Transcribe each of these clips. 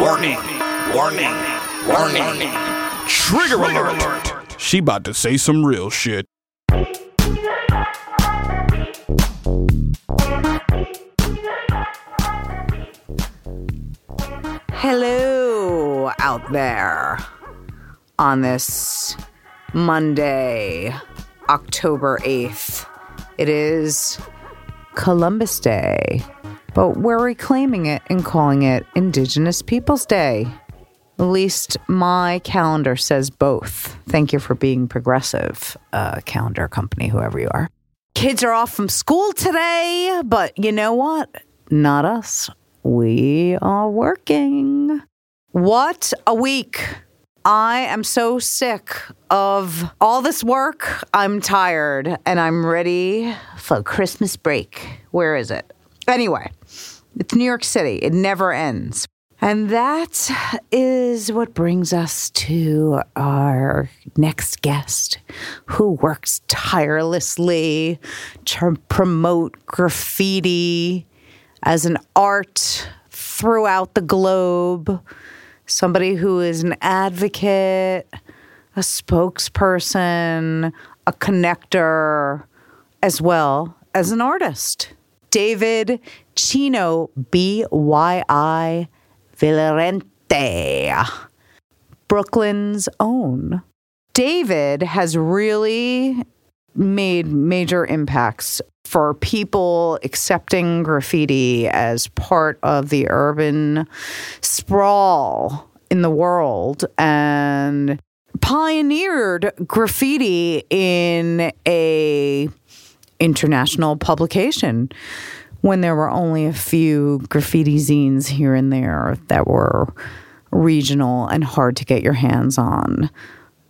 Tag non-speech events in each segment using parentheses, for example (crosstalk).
Warning, warning, warning. Trigger, alert. She about to say some real shit. Hello out there on this Monday, October 8th. It is Columbus Day, but we're reclaiming it and calling it Indigenous Peoples Day. At least my calendar says both. Thank you for being progressive, uh, calendar company, whoever you are. Kids are off from school today, but you know what? Not us. We are working. What a week. I am so sick of all this work. I'm tired and I'm ready for Christmas break. Where is it? Anyway, it's New York City. It never ends. And that is what brings us to our next guest, who works tirelessly to promote graffiti as an art throughout the globe. Somebody who is an advocate, a spokesperson, a connector, as well as an artist. David Chino, B Y I Villorente, Brooklyn's own. David has really made major impacts for people accepting graffiti as part of the urban sprawl in the world and pioneered graffiti in a international publication when there were only a few graffiti zines here and there that were regional and hard to get your hands on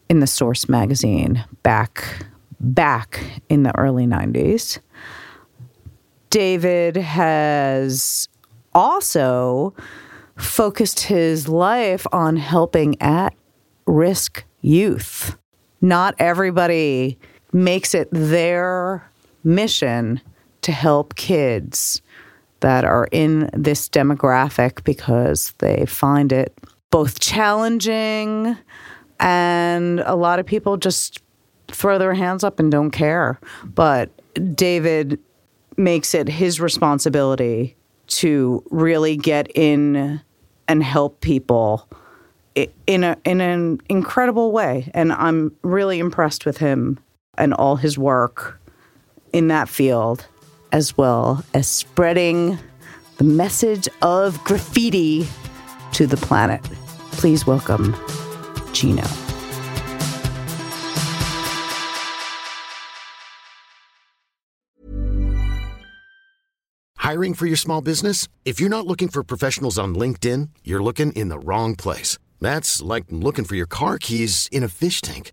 in the Source magazine back back in the early 90s. David has also focused his life on helping at risk youth. Not everybody makes it their mission to help kids that are in this demographic because they find it both challenging and a lot of people just throw their hands up and don't care. But David makes it his responsibility to really get in and help people in a in an incredible way and I'm really impressed with him and all his work in that field as well as spreading the message of graffiti to the planet. Please welcome Chino. Hiring for your small business? If you're not looking for professionals on LinkedIn, you're looking in the wrong place. That's like looking for your car keys in a fish tank.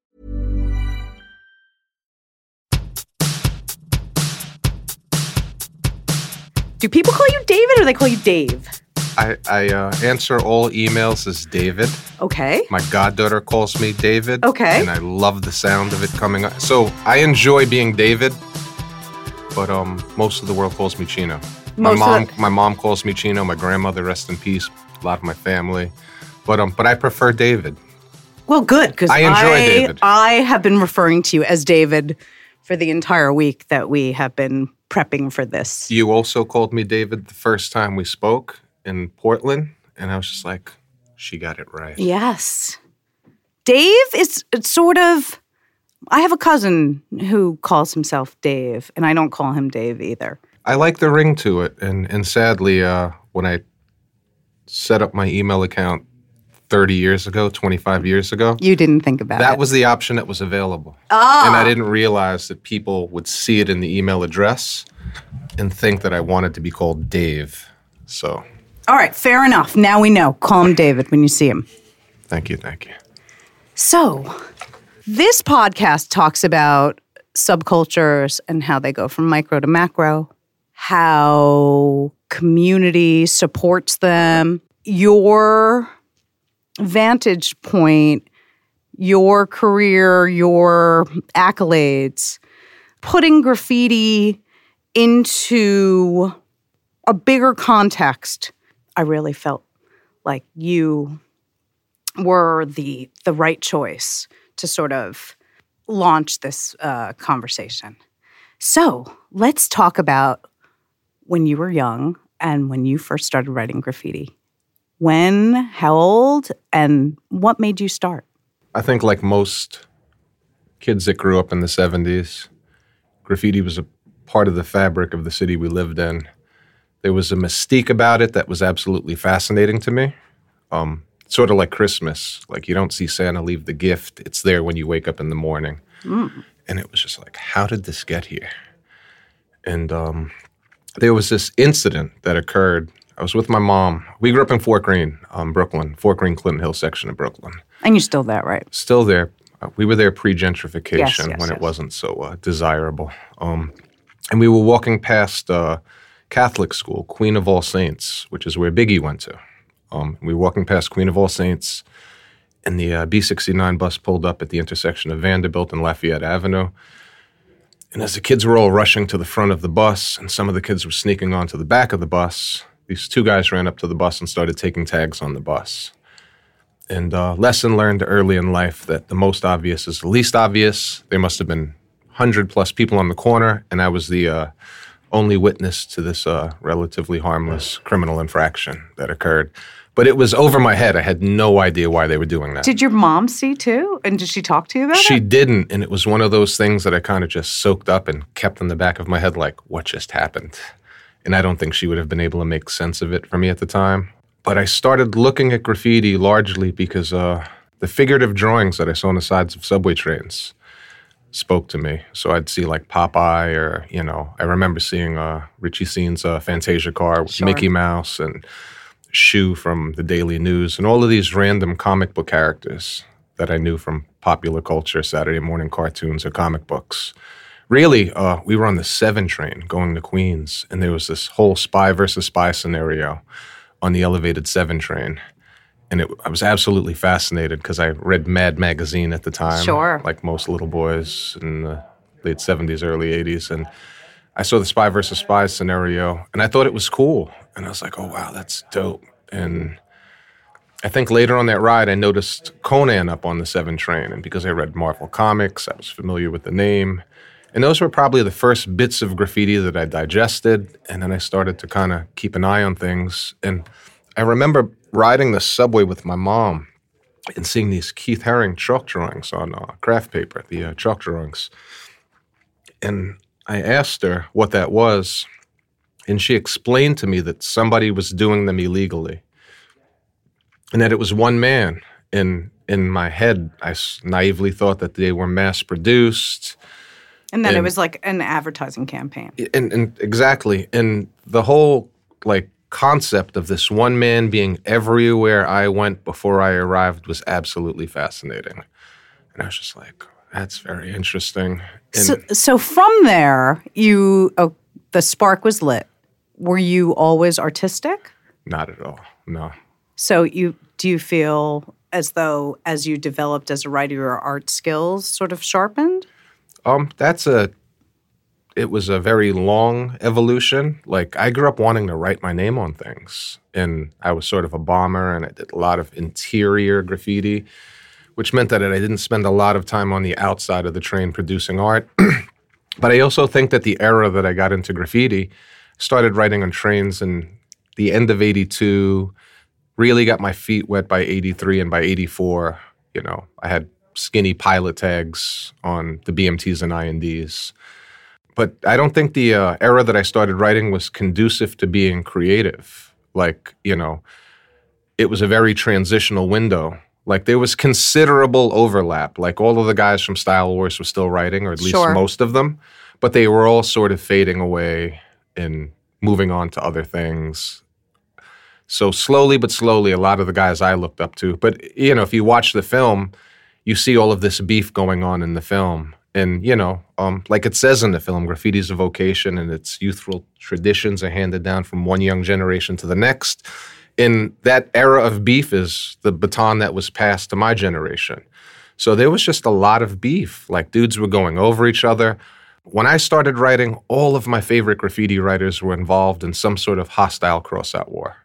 Do people call you David or they call you Dave? I, I uh, answer all emails as David. Okay. My goddaughter calls me David. Okay. And I love the sound of it coming up. So I enjoy being David, but um, most of the world calls me Chino. My Most of mom, my mom calls me Chino. My grandmother, rest in peace. A lot of my family, but um, but I prefer David. Well, good because I enjoy David. I have been referring to you as David for the entire week that we have been prepping for this. You also called me David the first time we spoke in Portland, and I was just like, she got it right. Yes. Dave is it's sort of. I have a cousin who calls himself Dave, and I don't call him Dave either. I like the ring to it, and and sadly, uh, when I set up my email account thirty years ago, twenty five years ago, You didn't think about that it. was the option that was available, Ah. and I didn't realize that people would see it in the email address and think that I wanted to be called Dave. So, All right, fair enough. Now we know. Call him David when you see him. thank you, thank you. So, this podcast talks about subcultures and how they go from micro to macro, how community supports them. Your vantage point, your career, your accolades, putting graffiti into a bigger context. I really felt like you were the the right choice to sort of launch this uh, conversation. So let's talk about when you were young and when you first started writing graffiti. When, how old, and what made you start? I think, like most kids that grew up in the 70s, graffiti was a part of the fabric of the city we lived in. There was a mystique about it that was absolutely fascinating to me. Um, sort of like Christmas. Like, you don't see Santa leave the gift, it's there when you wake up in the morning. And it was just like, how did this get here? And um, there was this incident that occurred. I was with my mom. We grew up in Fort Greene, um, Brooklyn, Fort Greene, Clinton Hill section of Brooklyn And you're still there, right? still there. Uh, we were there pre-gentrification Yes, yes, when yes. it wasn't so uh, desirable. Um, and we were walking past uh, Catholic school, Queen of All Saints, which is where Biggie went to. Um, we were walking past Queen of All Saints, and the uh, B69 bus pulled up at the intersection of Vanderbilt and Lafayette Avenue. And as the kids were all rushing to the front of the bus, and some of the kids were sneaking onto the back of the bus, these two guys ran up to the bus and started taking tags on the bus. And uh, lesson learned early in life that the most obvious is the least obvious. There must have been hundred plus people on the corner, and I was the uh, only witness to this uh, relatively harmless criminal infraction that occurred. But it was over my head. I had no idea why they were doing that. Did your mom see too? And did she talk to you about She it? She didn't, and it was one of those things that I kind of just soaked up and kept in the back of my head, like, what just happened? And I don't think she would have been able to make sense of it for me at the time. But I started looking at graffiti largely because uh, the figurative drawings that I saw on the sides of subway trains spoke to me. So I'd see like Popeye, or you know, I remember seeing uh, Richie Seen's uh, Fantasia car with Mickey Mouse and Shoe from the Daily News, and all of these random comic book characters that I knew from popular culture, Saturday morning cartoons, or comic books. Really, uh, we were on the seven train going to Queens, and there was this whole spy versus spy scenario on the elevated seven train. And it, I was absolutely fascinated because I read Mad Magazine at the time, Sure. like most little boys in the late 70s, early 80s. And I saw the spy versus spy scenario, and I thought it was cool. And I was like, oh, wow, that's dope. And I think later on that ride, I noticed Conan up on the 7 train. And because I read Marvel Comics, I was familiar with the name. And those were probably the first bits of graffiti that I digested. And then I started to kind of keep an eye on things. And I remember riding the subway with my mom and seeing these Keith Haring chalk drawings on uh, craft paper, the uh, chalk drawings. And I asked her what that was. And she explained to me that somebody was doing them illegally and that it was one man. In, in my head, I naively thought that they were mass produced. And then it was like an advertising campaign. And, and exactly. And the whole like concept of this one man being everywhere I went before I arrived was absolutely fascinating. And I was just like, that's very interesting. And So, so from there, you oh, the spark was lit. Were you always artistic? not at all. No. So you do you feel as though as you developed as a writer your art skills sort of sharpened? Um, that's a. It was a very long evolution. Like I grew up wanting to write my name on things, and I was sort of a bomber, and I did a lot of interior graffiti, which meant that I didn't spend a lot of time on the outside of the train producing art. (clears throat) but I also think that the era that I got into graffiti, started writing on trains in the end of '82, really got my feet wet by '83, and by '84, you know, I had skinny pilot tags on the BMTs and INDs. But I don't think the uh, era that I started writing was conducive to being creative. Like, you know, it was a very transitional window. Like there was considerable overlap. Like all of the guys from Style Wars were still writing, or at least Sure. most of them, but they were all sort of fading away and moving on to other things. So slowly but slowly, a lot of the guys I looked up to. But you know, if you watch the film, you see all of this beef going on in the film. And you know, um, like it says in the film, graffiti is a vocation, and its youthful traditions are handed down from one young generation to the next. And that era of beef is the baton that was passed to my generation. So there was just a lot of beef. Like dudes were going over each other. When I started writing, all of my favorite graffiti writers were involved in some sort of hostile crossout war.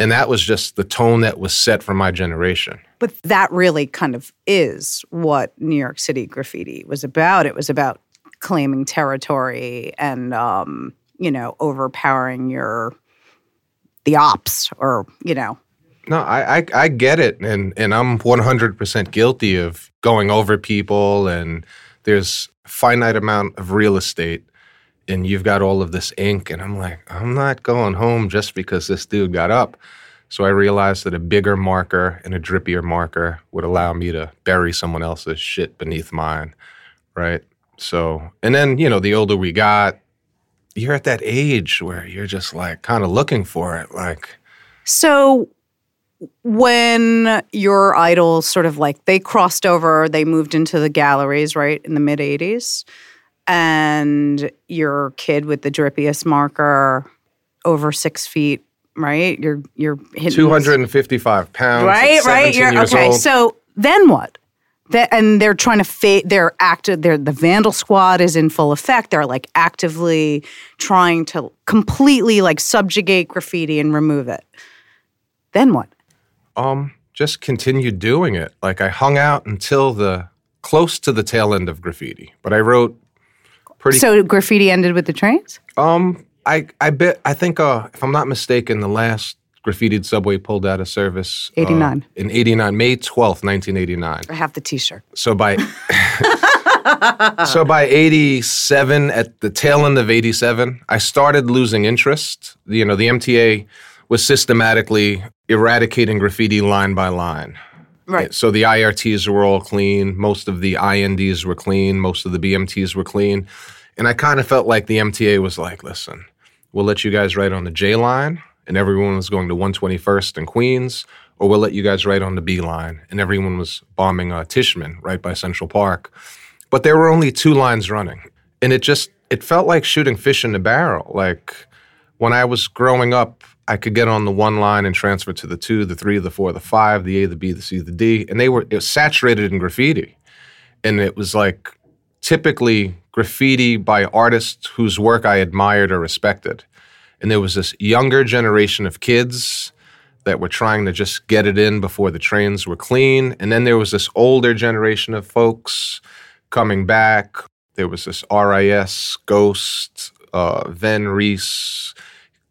And that was just the tone that was set for my generation. But that really kind of is what New York City graffiti was about. It was about claiming territory and um, you know, overpowering your the ops or, you know, No, I, I I get it, and and I'm 100% guilty of going over people, and there's finite amount of real estate, and you've got all of this ink, and I'm like, I'm not going home just because this dude got up. So I realized that a bigger marker and a drippier marker would allow me to bury someone else's shit beneath mine, right? So, and then you know, the older we got, you're at that age where you're just like kind of looking for it, like. So when your idols sort of like they crossed over, they moved into the galleries, right, in the mid 80s, and your kid with the drippiest marker over six feet, right? You're you're hitting 255 pounds. right, right. You're okay. old. So then what? That, and they're trying to fade. They're active. They're the Vandal Squad is in full effect. They're like actively trying to completely like subjugate graffiti and remove it. Then what? um, just continued doing it. Like I hung out until the close to the tail end of graffiti, but I wrote pretty. So graffiti ended with the trains. um, I I bet I think uh, if I'm not mistaken, the last graffitied subway pulled out of service. uh, 89. in 89, May 12th, 1989. I have the T-shirt. So by (laughs) so by 87 at the tail end of 87, I started losing interest. You know, the MTA was systematically eradicating graffiti line by line. Right. So the IRTs were all clean, most of the INDs were clean, most of the BMTs were clean. And I kind of felt like the MTA was like, listen, we'll let you guys write on the J line and everyone was going to 121st and Queens, or we'll let you guys write on the B line and everyone was bombing uh, Tishman right by Central Park. But there were only two lines running. And it just, it felt like shooting fish in the barrel. Like when I was growing up, I could get on the one line and transfer to the two, the three, the four, the five, the A, the B, the C, the D. And they were, it was saturated in graffiti. And it was like typically graffiti by artists whose work I admired or respected. And there was this younger generation of kids that were trying to just get it in before the trains were clean. And then there was this older generation of folks coming back. There was this RIS, Ghost, uh, Ven Reese,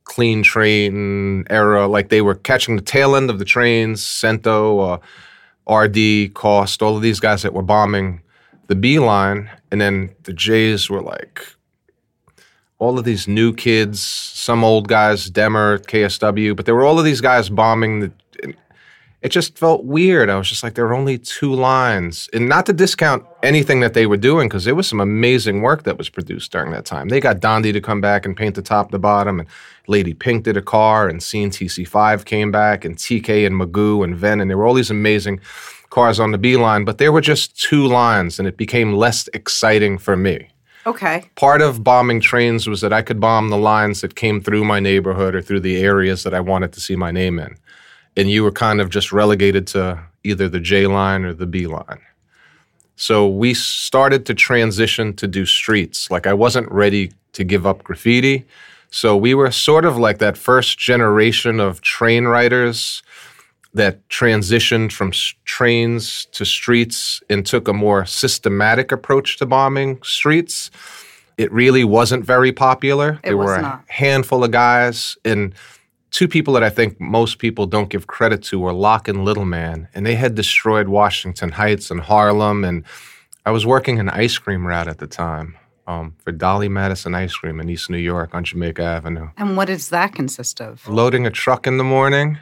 Clean Train era. Like they were catching the tail end of the trains, Cento, uh, RD, Cost, all of these guys that were bombing the B line. And then the Jays were like, all of these new kids, some old guys, Demer, KSW, but there were all of these guys bombing the. It just felt weird. I was just like, there are only two lines. And not to discount anything that they were doing, because there was some amazing work that was produced during that time. They got Dondi to come back and paint the top to bottom, and Lady Pink did a car, and Seen TC5 came back, and TK and Magoo and Ven, and there were all these amazing cars on the B line, but there were just two lines, and it became less exciting for me. Okay. Part of bombing trains was that I could bomb the lines that came through my neighborhood or through the areas that I wanted to see my name in. And you were kind of just relegated to either the J line or the B line. So we started to transition to do streets. Like I wasn't ready to give up graffiti. So we were sort of like that first generation of train writers that transitioned from trains to streets and took a more systematic approach to bombing streets. It really wasn't very popular. there was were a not. handful of guys and two people that I think most people don't give credit to were Locke and Little Man, and they had destroyed Washington Heights and Harlem. And I was working an ice cream route at the time um, for Dolly Madison Ice Cream in East New York on Jamaica Avenue. And what does that consist of? Loading a truck in the morning,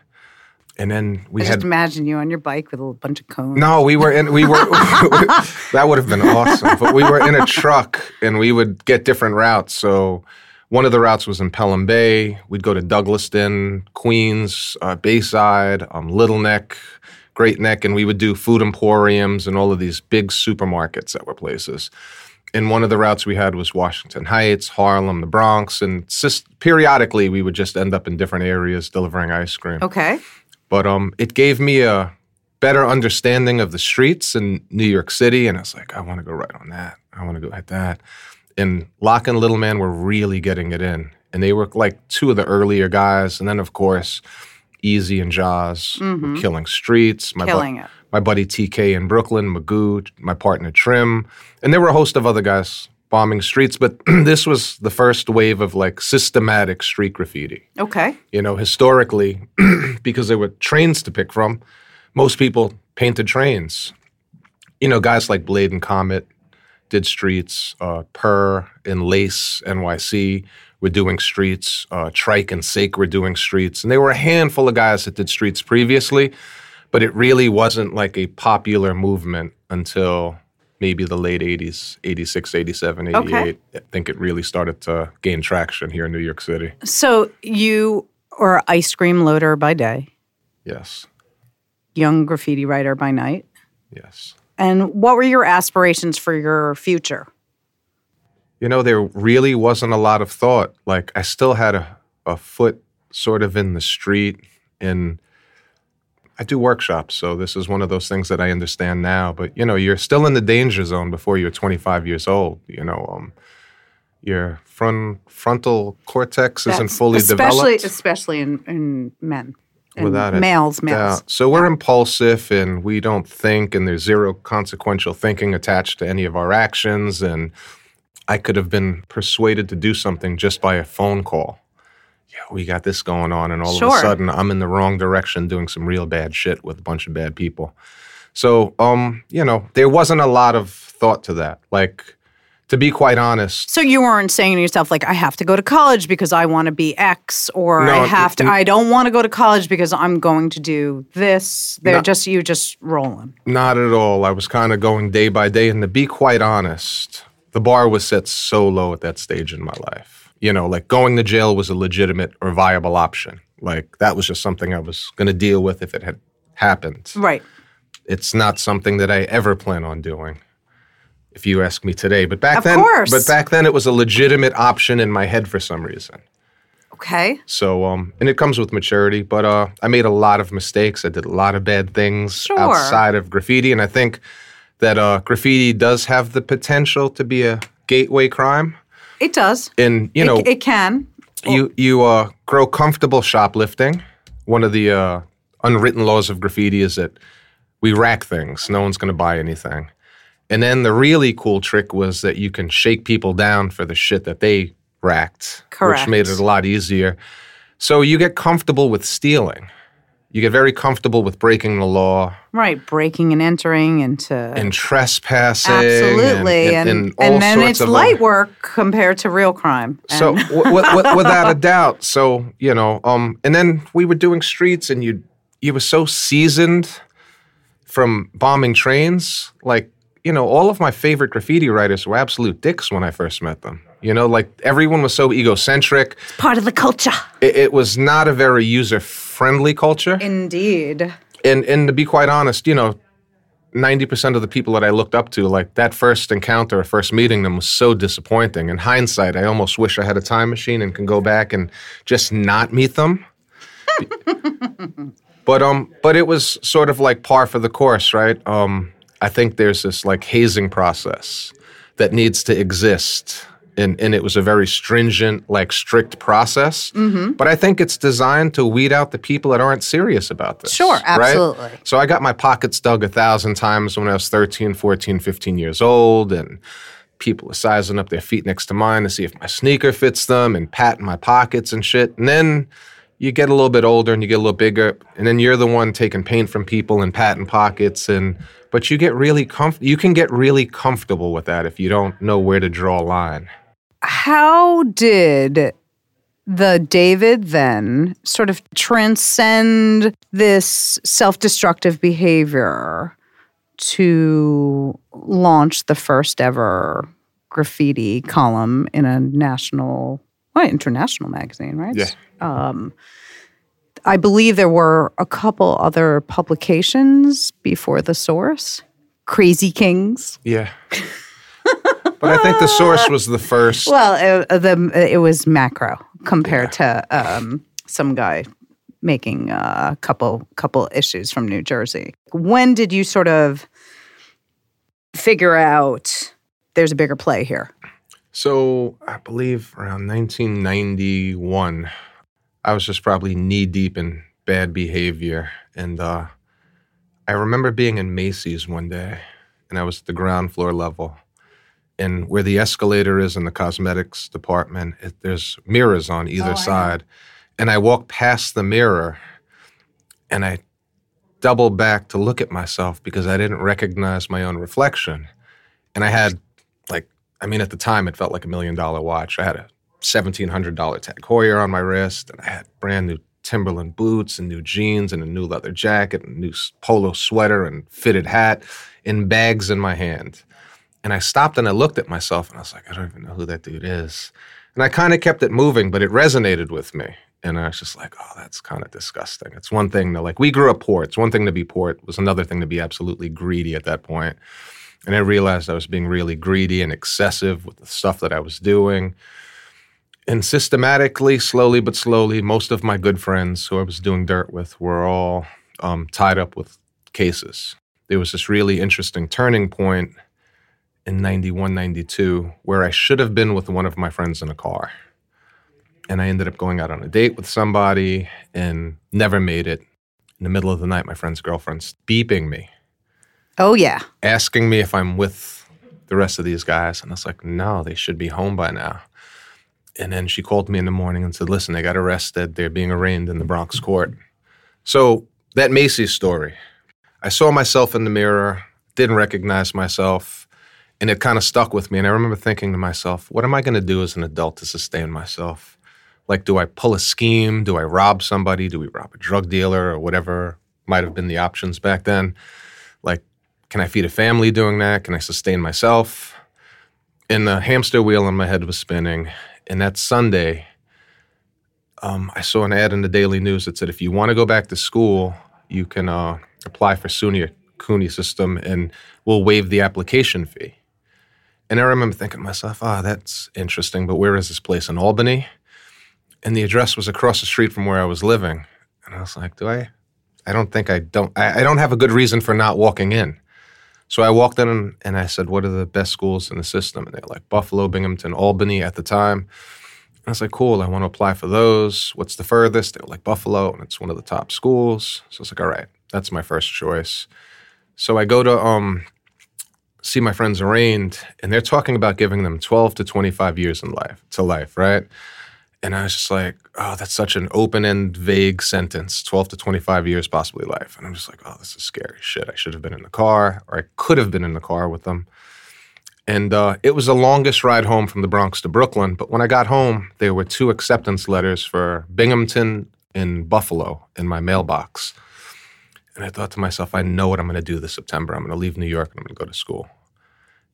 and then we I had just imagine you on your bike with a bunch of cones. no, we were in. We were. (laughs) (laughs) that would have been awesome. But we were in a truck, and we would get different routes. So, one of the routes was in Pelham Bay. We'd go to Douglaston, Queens, uh, Bayside, um, Little Neck, Great Neck, and we would do food emporiums and all of these big supermarkets that were places. And one of the routes we had was Washington Heights, Harlem, the Bronx, and just periodically we would just end up in different areas delivering ice cream Okay. but um, it gave me a better understanding of the streets in New York City, and I was like, I want to go right on that. I want to go at that. And Locke and Little Man were really getting it in, and they were like two of the earlier guys, and then of course, Easy and Jaws were killing streets. My bu- Mm-hmm. Killing it. My buddy TK in Brooklyn, Magoo, my partner Trim, and there were a host of other guys bombing streets. But (clears throat) this was the first wave of like systematic street graffiti Okay. you know, historically, (clears throat) because there were trains to pick from, most people painted trains. You know, guys like Blade and Comet did streets. Uh, Purr and Lace NYC were doing streets. Uh, Trike and Sake were doing streets. And there were a handful of guys that did streets previously, but it really wasn't like a popular movement until maybe the late 80s, 86, 87, 88. Okay. I think it really started to gain traction here in New York City. So you are ice cream loader by day, Yes. young graffiti writer by night. Yes. And what were your aspirations for your future? You know, there really wasn't a lot of thought. Like, I still had a, a foot sort of in the street, and I do workshops. So, this is one of those things that I understand now. But, you know, you're still in the danger zone before you're 25 years old. You know, um, your front, frontal cortex isn't fully especially, developed. Especially in, in men. Without males, males. So we're impulsive and we don't think, and there's zero consequential thinking attached to any of our actions. And I could have been persuaded to do something just by a phone call. Yeah, we got this going on, and all of a sudden I'm in the wrong direction doing some real bad shit with a bunch of bad people. So, um, you know, there wasn't a lot of thought to that. Like, to be quite honest, So you weren't saying to yourself like I have to go to college because I want to be X or No, I have to I don't want to go to college because I'm going to do this. They're No. just you just rolling. Not at all. I was kind of going day by day. And to be quite honest, the bar was set so low at that stage in my life. You know, like going to jail was a legitimate or viable option. Like that was just something I was going to deal with if it had happened. Right. It's not something that I ever plan on doing. If you ask me today, but back Of then, course. but back then it was a legitimate option in my head for some reason. Okay. So, um, and it comes with maturity, but uh, I made a lot of mistakes. I did a lot of bad things Sure. outside of graffiti, and I think that uh, graffiti does have the potential to be a gateway crime. It does. And you know, it, it can. you you uh, grow comfortable shoplifting. One of the uh, unwritten laws of graffiti is that we rack things. No one's going to buy anything. And then the really cool trick was that you can shake people down for the shit that they racked, Correct. which made it a lot easier. So you get comfortable with stealing. You get very comfortable with breaking the law Right. Breaking and entering into and trespassing. Absolutely. And, And, and, all and then it's light other- work compared to real crime. So And- w- w- (laughs) without a doubt. So you know, um, and then we were doing streets, and you you were so seasoned from bombing trains. Like you know, all of my favorite graffiti writers were absolute dicks when I first met them. You know, like everyone was so egocentric. It's part of the culture. It, it was not a very user friendly culture. Indeed. and and to be quite honest, you know, 90% of the people that I looked up to, like that first encounter first meeting them was so disappointing. In hindsight, I almost wish I had a time machine and can go back and just not meet them. (laughs) but um but it was sort of like par for the course, right? Um I think there's this like hazing process that needs to exist and, and it was a very stringent, like strict process. Mm-hmm. But I think it's designed to weed out the people that aren't serious about this. Sure, right? absolutely. So I got my pockets dug a thousand times when I was 13, 14, 15 years old, and people are sizing up their feet next to mine to see if my sneaker fits them and patting my pockets and shit. And then you get a little bit older and you get a little bigger, and then you're the one taking paint from people and patting pockets and but you get really comf- you can get really comfortable with that if you don't know where to draw a line. How did the David then sort of transcend this self destructive behavior to launch the first ever graffiti column in a national, well, international magazine, right? Yeah. Um, I believe there were a couple other publications before the source. Crazy Kings. Yeah. but I think the source was the first. (laughs) Well, it, uh, the uh, it was macro compared to um, some guy making a couple couple issues from New Jersey. When did you sort of figure out there's a bigger play here? So I believe around 1991, I was just probably knee deep in bad behavior, and uh, I remember being in Macy's one day, and I was at the ground floor level, and where the escalator is in the cosmetics department, it, there's mirrors on either side, and I walked past the mirror, and I doubled back to look at myself because I didn't recognize my own reflection, and I had like I mean, at the time, it felt like a million dollar watch. I had a seventeen hundred dollar Tag Heuer on my wrist, and I had brand new Timberland boots and new jeans and a new leather jacket and a new polo sweater and fitted hat, and bags in my hand. And I stopped and I looked at myself, and I was like, I don't even know who that dude is. And I kind of kept it moving, but it resonated with me. And I was just like, oh, that's kind of disgusting. It's one thing to like, we grew up poor. It's one thing to be poor. It was another thing to be absolutely greedy at that point. And I realized I was being really greedy and excessive with the stuff that I was doing. And systematically, slowly but slowly, most of my good friends who I was doing dirt with were all um, tied up with cases. There was this really interesting turning point in 91, 92, where I should have been with one of my friends in a car. And I ended up going out on a date with somebody and never made it. In the middle of the night, my friend's girlfriend's beeping me Oh yeah, asking me if I'm with the rest of these guys. And I was like, no, they should be home by now. And then she called me in the morning and said, listen, they got arrested. They're being arraigned in the Bronx court. So that Macy's story, I saw myself in the mirror, didn't recognize myself, and it kind of stuck with me. And I remember thinking to myself, what am I going to do as an adult to sustain myself? Like, do I pull a scheme? Do I rob somebody? Do we rob a drug dealer or whatever might have been the options back then? Like, can I feed a family doing that? Can I sustain myself? And the hamster wheel in my head was spinning. And that Sunday, um, I saw an ad in the Daily News that said if you want to go back to school, you can uh, apply for SUNY CUNY system and we'll waive the application fee. And I remember thinking to myself, ah, that's interesting, but where is this place in Albany? And the address was across the street from where I was living. And I was like, do I? I don't think I don't. I, I don't have a good reason for not walking in. So I walked in and I said, "What are the best schools in the system?" And they're like Buffalo, Binghamton, Albany at the time. And I was like, "Cool, I want to apply for those. What's the furthest?" They were like Buffalo, and it's one of the top schools. So I was like, "All right, that's my first choice." So I go to um, see my friends arraigned, and they're talking about giving them 12 to 25 years in life to life, right? And I was just like, oh, that's such an open and vague sentence 12 to 25 years, possibly life. And I'm just like, oh, this is scary shit. I should have been in the car, or I could have been in the car with them. And uh, it was the longest ride home from the Bronx to Brooklyn. But when I got home, there were two acceptance letters for Binghamton and Buffalo in my mailbox. And I thought to myself, I know what I'm going to do this September. I'm going to leave New York and I'm going to go to school.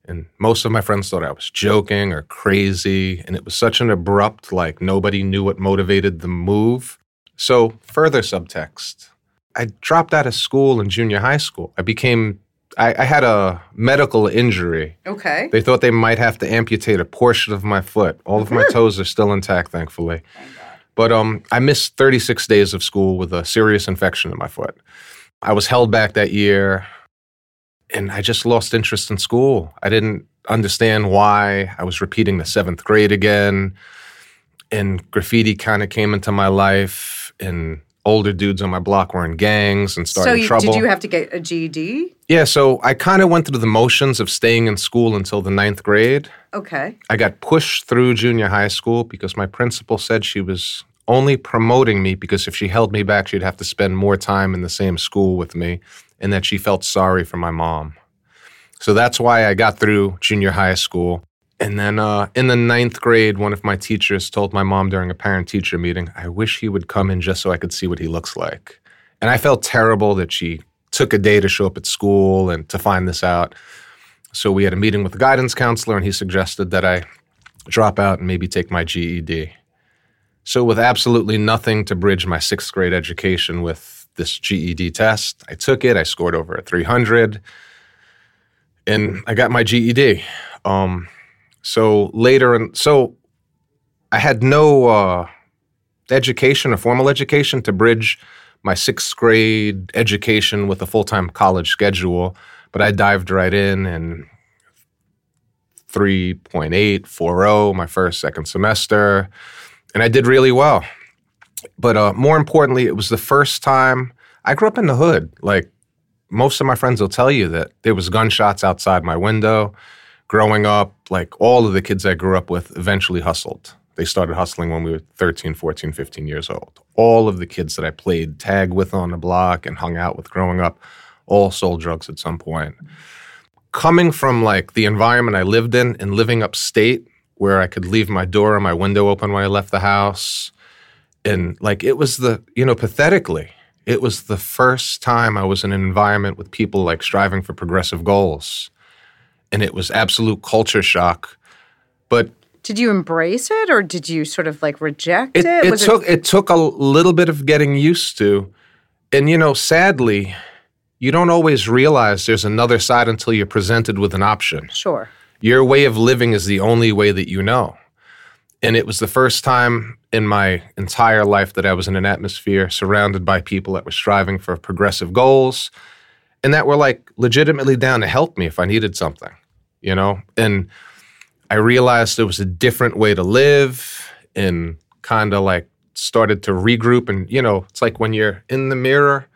And most of my friends thought I was joking or crazy. And it was such an abrupt, like nobody knew what motivated the move. So, further subtext I dropped out of school in junior high school. I became I, I had a medical injury. Okay. They thought they might have to amputate a portion of my foot. All of my toes are still intact, thankfully. But um, I missed 36 days of school with a serious infection in my foot. I was held back that year, and I just lost interest in school. I didn't understand why I was repeating the seventh grade again. And graffiti kind of came into my life, and older dudes on my block were in gangs and started so you, trouble. did you have to get a GED? yeah, so I kind of went through the motions of staying in school until the ninth grade. Okay. I got pushed through junior high school because my principal said she was only promoting me because if she held me back, she'd have to spend more time in the same school with me, and that she felt sorry for my mom. So that's why I got through junior high school. And then uh, in the ninth grade, one of my teachers told my mom during a parent teacher meeting, I wish he would come in just so I could see what he looks like. And I felt terrible that she took a day to show up at school and to find this out. So we had a meeting with the guidance counselor, and he suggested that I drop out and maybe take my GED. So, with absolutely nothing to bridge my sixth grade education with this GED test, I took it. I scored over a 300, and I got my GED. Um, so later, in, so I had no uh, education, a formal education, to bridge my sixth grade education with a full time college schedule. But I dived right in and 3.8, 4.0 my first, second semester. And I did really well. But uh, more importantly, it was the first time I grew up in the hood. Like most of my friends will tell you that there was gunshots outside my window. Growing up, like all of the kids I grew up with eventually hustled. They started hustling when we were 13, 14, 15 years old. All of the kids that I played tag with on the block and hung out with growing up all sold drugs at some point. Coming from like the environment I lived in and living upstate where I could leave my door or my window open when I left the house. And like it was the, you know, pathetically, it was the first time I was in an environment with people like striving for progressive goals. And it was absolute culture shock. But Did you embrace it or did you sort of like reject it, it? it took it took a little bit of getting used to. And you know, sadly, you don't always realize there's another side until you're presented with an option. Sure. Your way of living is the only way that you know. And it was the first time in my entire life that I was in an atmosphere surrounded by people that were striving for progressive goals and that were like legitimately down to help me if I needed something, you know? And I realized there was a different way to live and kind of like started to regroup. And, you know, it's like when you're in the mirror,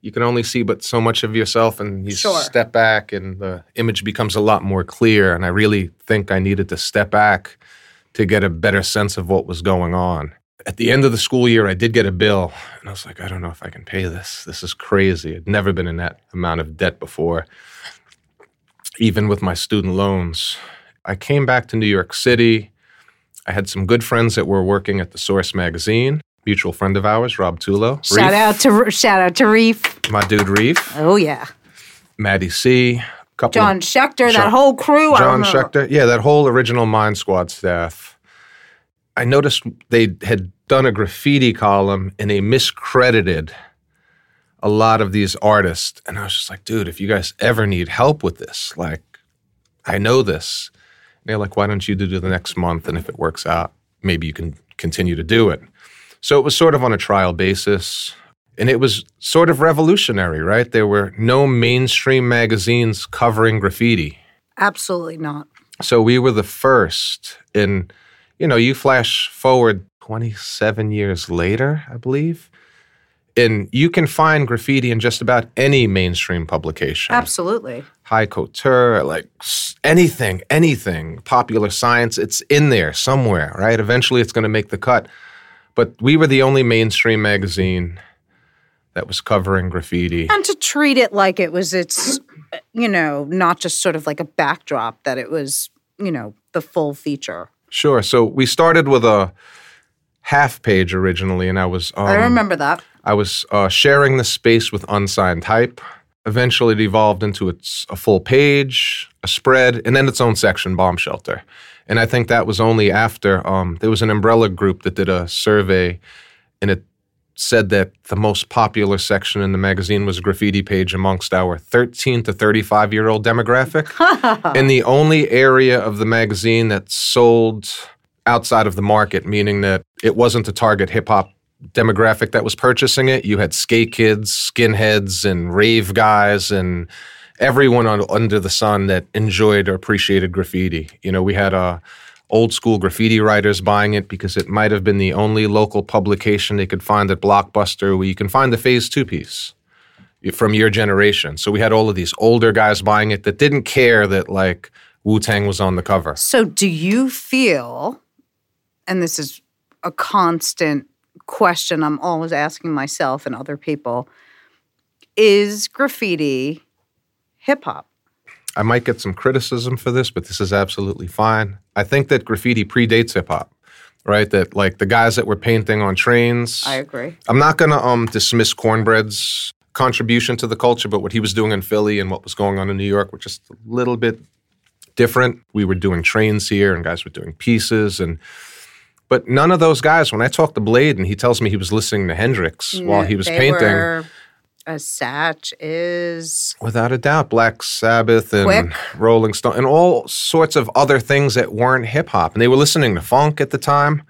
you can only see but so much of yourself and you Sure. step back and the image becomes a lot more clear. And I really think I needed to step back to get a better sense of what was going on. At the end of the school year, I did get a bill, and I was like, I don't know if I can pay this. This is crazy. I'd never been in that amount of debt before, even with my student loans. I came back to New York City. I had some good friends that were working at the Source magazine. Mutual friend of ours, Rob Tulo. Shout Reef, out to shout out to Reef. my dude Reef, Oh yeah. Matty C, couple John of, Shecter, that whole crew. John. Shecter. Yeah, that whole original Mind Squad staff. I noticed they had done a graffiti column and they miscredited a lot of these artists. And I was just like, dude, if you guys ever need help with this, like, I know this. And they're like, why don't you do the next month? And if it works out, maybe you can continue to do it. So it was sort of on a trial basis. And it was sort of revolutionary, right? There were no mainstream magazines covering graffiti. Absolutely not. So we were the first. And, you know, you flash forward 27 years later, I believe, and you can find graffiti in just about any mainstream publication. Absolutely. High couture, like anything, anything, popular science, it's in there somewhere, right? Eventually it's going to make the cut. But we were the only mainstream magazine that was covering graffiti. And to treat it like it was its, you know, not just sort of like a backdrop, that it was, you know, the full feature. Sure. So we started with a half page originally, and I was um, I remember that. I was uh, sharing the space with unsigned hype. Eventually, it evolved into its a full page, a spread, and then its own section, bomb shelter. And I think that was only after um, there was an umbrella group that did a survey, and it said that the most popular section in the magazine was graffiti page amongst our 13 to 35 year old demographic. (laughs) and the only area of the magazine that sold outside of the market, meaning that it wasn't a target hip hop demographic that was purchasing it. You had skate kids, skinheads, and rave guys, and everyone on, under the sun that enjoyed or appreciated graffiti. You know, we had uh, old school graffiti writers buying it because it might have been the only local publication they could find at Blockbuster where you can find the Phase Two piece from your generation. So we had all of these older guys buying it that didn't care that like Wu Tang was on the cover. So, do you feel, and this is a constant question I'm always asking myself and other people, is graffiti hip hop? I might get some criticism for this, but this is absolutely fine. I think that graffiti predates hip hop, right? That like the guys that were painting on trains. I agree. I'm not going to um, dismiss Cornbread's contribution to the culture, but what he was doing in Philly and what was going on in New York were just a little bit different. We were doing trains here, and guys were doing pieces, and but none of those guys. When I talked to Blade, and he tells me he was listening to Hendrix while he was They painting. were- a Satch is Without a doubt, Black Sabbath and Quick. Rolling Stone and all sorts of other things that weren't hip hop. And they were listening to funk at the time.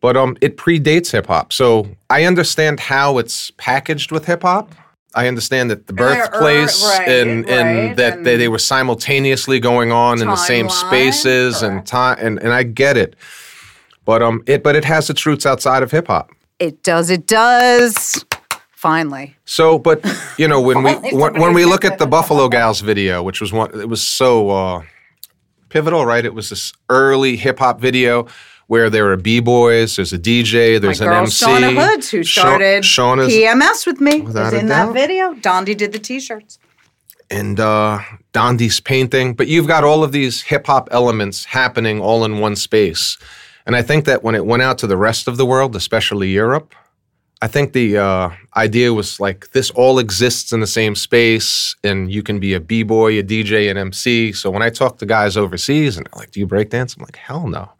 But um, it predates hip hop. So I understand how it's packaged with hip hop. I understand that the Right, birthplace right, and, and that and they, they were simultaneously going on in the same Timeline, spaces and time and, and I get it. But um it but it has its roots outside of hip hop. it does it does. Finally. So, but you know, when (laughs) we when, when we look at the Buffalo Gals video, which was one, it was so uh, pivotal, right? It was this early hip hop video where there are b boys, there's a DJ, there's My an girl MC. Shauna Hoods, who Sha- started Shauna's PMS with me, was in that video. Dondi did the t-shirts. and uh, Dondi's painting, but you've got all of these hip hop elements happening all in one space. And I think that when it went out to the rest of the world, especially Europe, I think the uh, idea was like this all exists in the same space, and you can be a b boy, a DJ, an MC. So when I talk to guys overseas, and they're like, "Do you break dance?" I'm like, "Hell no."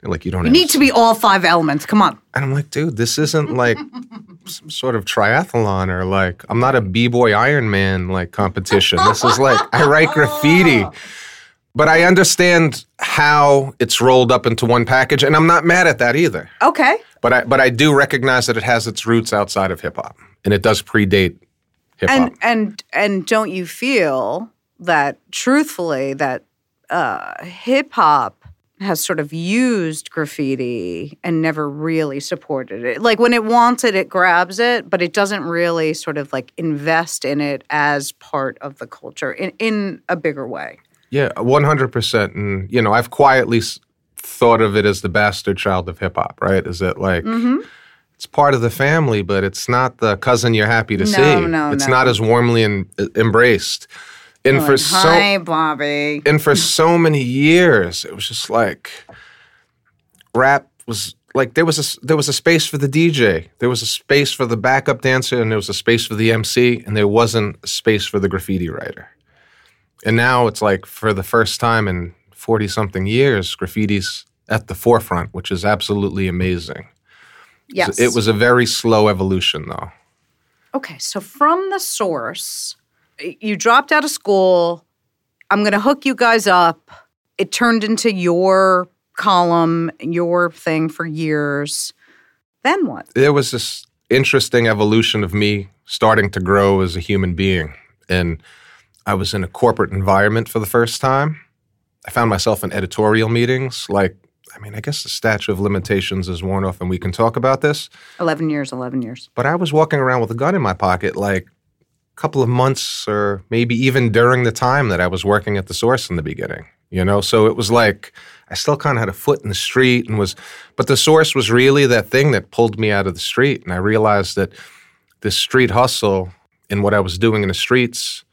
They're like, "You don't." You need to be all five elements. Come on. And I'm like, dude, this isn't like (laughs) some sort of triathlon or like I'm not a b-boy Ironman like competition. This is like I write graffiti. But I understand how it's rolled up into one package, and I'm not mad at that either. Okay. But I but I do recognize that it has its roots outside of hip hop, and it does predate hip hop. And and and don't you feel that truthfully that uh, hip hop has sort of used graffiti and never really supported it. Like when it wants it, it grabs it, but it doesn't really sort of like invest in it as part of the culture in, in a bigger way. Yeah, one hundred percent. And you know, I've quietly thought of it as the bastard child of hip hop. Right? Is it like Mm-hmm. it's part of the family, but it's not the cousin you're happy to No, see. no, it's no. not as warmly en- embraced. And for so Hi, Bobby. and for (laughs) so many years, it was just like rap was like there was a there was a space for the DJ, there was a space for the backup dancer, and there was a space for the MC, and there wasn't a space for the graffiti writer. And now it's like for the first time in forty something years, graffiti's at the forefront, which is absolutely amazing. Yes. It was a very slow evolution, though. Okay, so from the source, you dropped out of school. I'm going to hook you guys up. It turned into your column, your thing for years. Then what? there was this interesting evolution of me starting to grow as a human being. And I was in a corporate environment for the first time. I found myself in editorial meetings. Like, I mean, I guess the statute of limitations is worn off and we can talk about this. 11 years, 11 years. But I was walking around with a gun in my pocket like a couple of months or maybe even during the time that I was working at the source in the beginning. You know, so it was like I still kind of had a foot in the street and was, but the source was really that thing that pulled me out of the street. And I realized that this street hustle and what I was doing in the streets,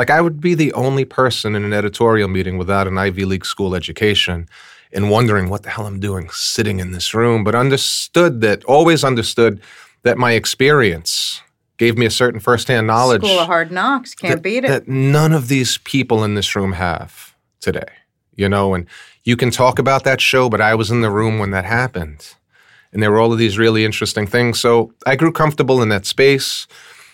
like I would be the only person in an editorial meeting without an Ivy League school education and wondering what the hell I'm doing sitting in this room, but understood that, always understood that my experience gave me a certain firsthand knowledge School of Hard Knocks. Can't that, beat it. that none of these people in this room have today. You know, and you can talk about that show, but I was in the room when that happened. And there were all of these really interesting things. So I grew comfortable in that space.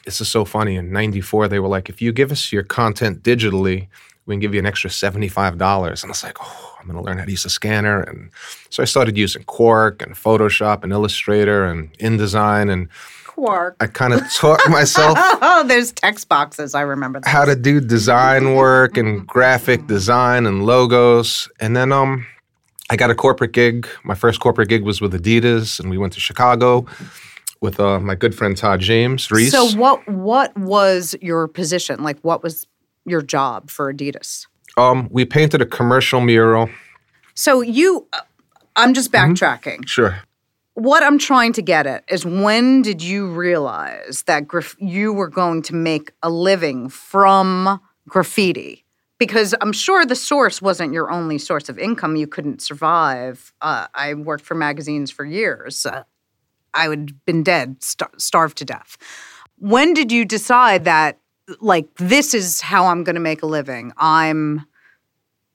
This is so funny. In 94, they were like, if you give us your content digitally, we can give you an extra $75. And I was like, oh, I'm going to learn how to use a scanner. And so I started using Quark and Photoshop and Illustrator and InDesign. And Quark. I kind of (laughs) taught myself Oh, there's text boxes. I remember that. how to do design work and (laughs) graphic design and logos. And then um, I got a corporate gig. My first corporate gig was with Adidas, and we went to Chicago with uh, my good friend Todd James Reas. So what what was your position? Like what was your job for Adidas? um, we painted a commercial mural. So you uh, I'm just backtracking. Sure. What I'm trying to get at is when did you realize that graf- you were going to make a living from graffiti? Because I'm sure the source wasn't your only source of income. You couldn't survive. Uh, I worked for magazines for years. Uh, I would have been dead, star- starved to death. When did you decide that, like, this is how I'm going to make a living? I'm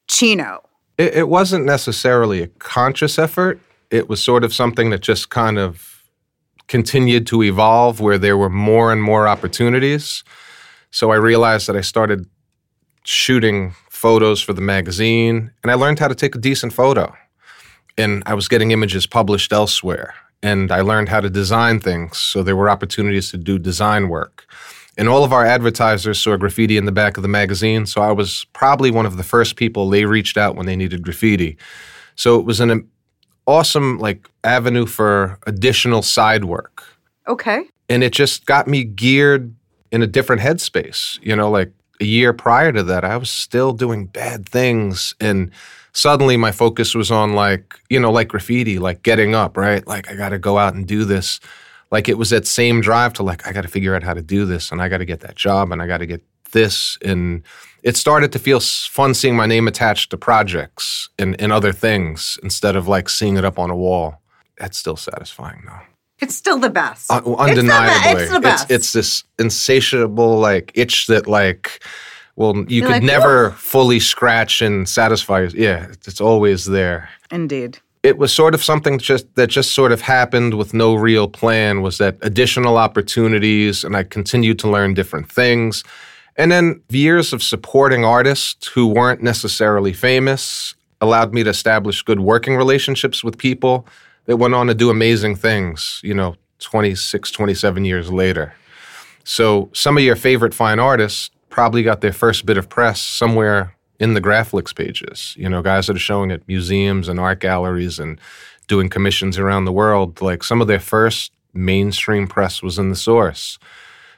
Chino. It, it wasn't necessarily a conscious effort. It was sort of something that just kind of continued to evolve where there were more and more opportunities. So I realized that I started shooting photos for the magazine and I learned how to take a decent photo. And I was getting images published elsewhere. And I learned how to design things. So there were opportunities to do design work. And all of our advertisers saw graffiti in the back of the magazine. So I was probably one of the first people they reached out when they needed graffiti. So it was an awesome like avenue for additional side work. Okay. And it just got me geared in a different headspace. You know, like a year prior to that, I was still doing bad things. And suddenly my focus was on like, you know, like graffiti, like getting up, right? Like I got to go out and do this. Like it was that same drive to like, I got to figure out how to do this and I got to get that job and I got to get this. And it started to feel fun seeing my name attached to projects and, and other things instead of like seeing it up on a wall. That's still satisfying though. It's still the best. It's the be- undeniably. It's the best. it's this insatiable like itch that like well you You're could like, never "Whoa." fully scratch and satisfy. Yeah, it's, it's always there. Indeed. It was sort of something just that just sort of happened with no real plan. Was that additional opportunities, and I continued to learn different things. And then years of supporting artists who weren't necessarily famous allowed me to establish good working relationships with people that went on to do amazing things, you know, 26, 27 years later. So some of your favorite fine artists probably got their first bit of press somewhere in the Graphlix pages. You know, guys that are showing at museums and art galleries and doing commissions around the world. Like some of their first mainstream press was in the source.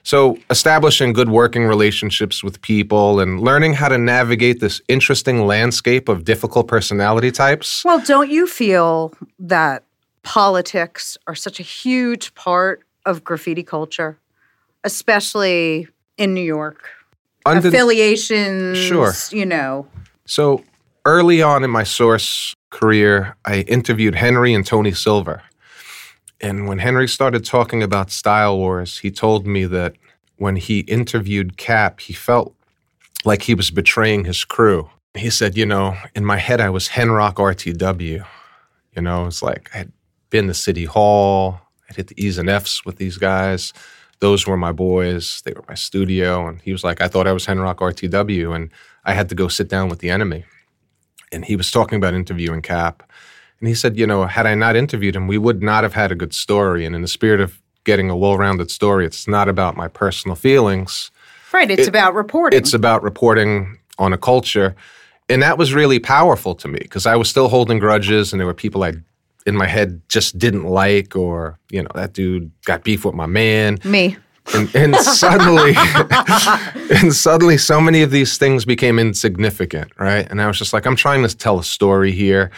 So, establishing good working relationships with people and learning how to navigate this interesting landscape of difficult personality types. Well, don't you feel that politics are such a huge part of graffiti culture, especially in New York? Unden- Affiliations, Sure. you know. So early on in my source career, I interviewed Henry and Tony Silver. And when Henry started talking about Style Wars, he told me that when he interviewed Cap, he felt like he was betraying his crew. He said, You know, in my head, I was Henrock RTW. You know, it's like I had been to City Hall, I'd hit the E's and F's with these guys. Those were my boys. They were my studio. And he was like, I thought I was Henrock RTW. And I had to go sit down with the enemy. And he was talking about interviewing Cap. And he said, you know, had I not interviewed him, we would not have had a good story. And in the spirit of getting a well rounded story, it's not about my personal feelings. Right. It's It- about reporting. It's about reporting on a culture. And that was really powerful to me because I was still holding grudges and there were people I in my head just didn't like or, you know, that dude got beef with my man. Me. And, and (laughs) suddenly (laughs) and suddenly so many of these things became insignificant, right? And I was just like, I'm trying to tell a story here.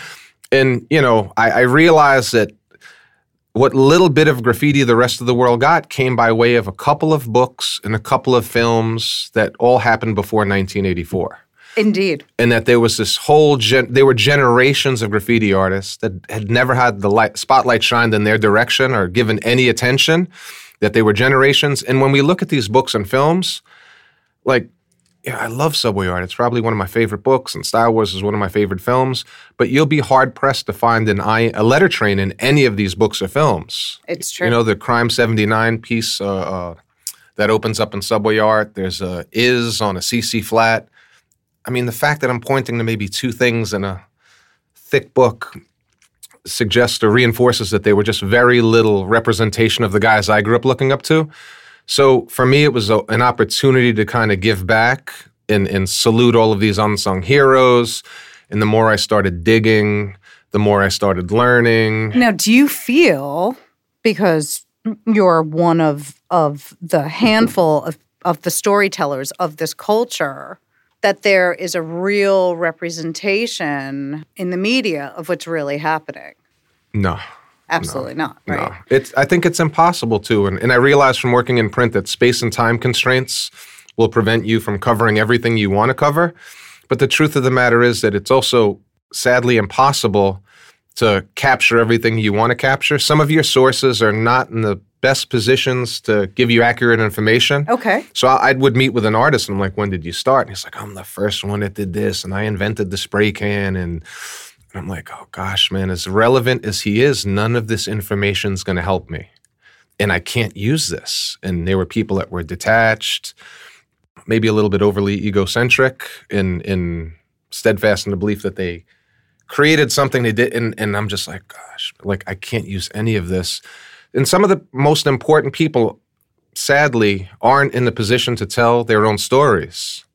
And, you know, I, I realized that what little bit of graffiti the rest of the world got came by way of a couple of books and a couple of films that all happened before 1984 Indeed. and that there was this whole gen- there were generations of graffiti artists that had never had the light spotlight shined in their direction or given any attention that they were generations and when we look at these books and films like yeah, I love Subway Art. It's probably one of my favorite books, and Style Wars is one of my favorite films. But you'll be hard pressed to find an I, a letter train in any of these books or films. It's true. You know, the Crime 79 piece uh, uh, that opens up in Subway Art, there's a is on a CC flat. I mean, the fact that I'm pointing to maybe two things in a thick book suggests or reinforces that they were just very little representation of the guys I grew up looking up to. So for me, it was a, an opportunity to kind of give back and, and salute all of these unsung heroes. And the more I started digging, the more I started learning. Now, do you feel because you're one of of the handful of, of the storytellers of this culture that there is a real representation in the media of what's really happening? No. Absolutely not, right? No. It's I think it's impossible to. And, and I realize from working in print that space and time constraints will prevent you from covering everything you want to cover. But the truth of the matter is that it's also sadly impossible to capture everything you want to capture. Some of your sources are not in the best positions to give you accurate information. Okay. So I, I would meet with an artist and I'm like, when did you start? And he's like, I'm the first one that did this and I invented the spray can and and I'm like, oh gosh, man, as relevant as he is, none of this information is going to help me. And I can't use this. And there were people that were detached, maybe a little bit overly egocentric, in, in steadfast in the belief that they created something they did. And, and I'm just like, gosh, like I can't use any of this. And some of the most important people, sadly, aren't in the position to tell their own stories.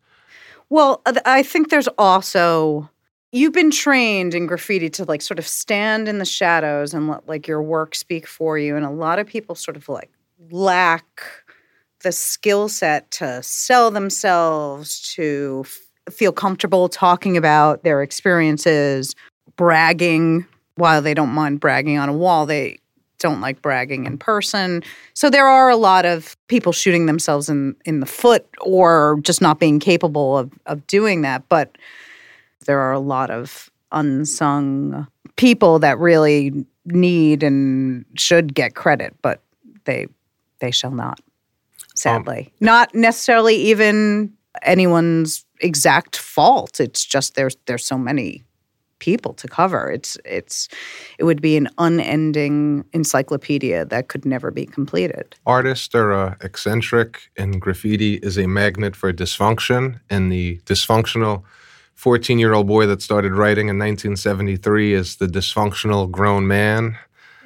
Well, uh, I think there's also you've been trained in graffiti to like sort of stand in the shadows and let like your work speak for you and a lot of people sort of like lack the skill set to sell themselves to f- feel comfortable talking about their experiences bragging while they don't mind bragging on a wall they don't like bragging in person so there are a lot of people shooting themselves in in the foot or just not being capable of of doing that but there are a lot of unsung people that really need and should get credit, but they they shall not. Sadly, um, not necessarily even anyone's exact fault. It's just there's there's so many people to cover. It's it's it would be an unending encyclopedia that could never be completed. Artists are uh, eccentric, and graffiti is a magnet for dysfunction, and the dysfunctional 14 year old boy that started writing in 1973 is the dysfunctional grown man.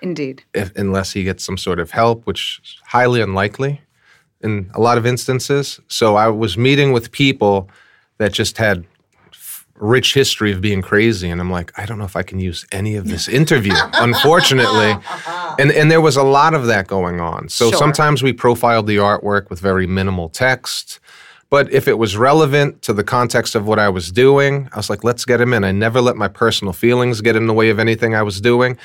Indeed. If, unless he gets some sort of help, which is highly unlikely in a lot of instances. So I was meeting with people that just had rich history of being crazy and I'm like I don't know if I can use any of this (laughs) interview unfortunately uh-huh. and and there was a lot of that going on so Sure. sometimes we profiled the artwork with very minimal text but if it was relevant to the context of what I was doing, I was like, let's get him in. I never let my personal feelings get in the way of anything I was doing.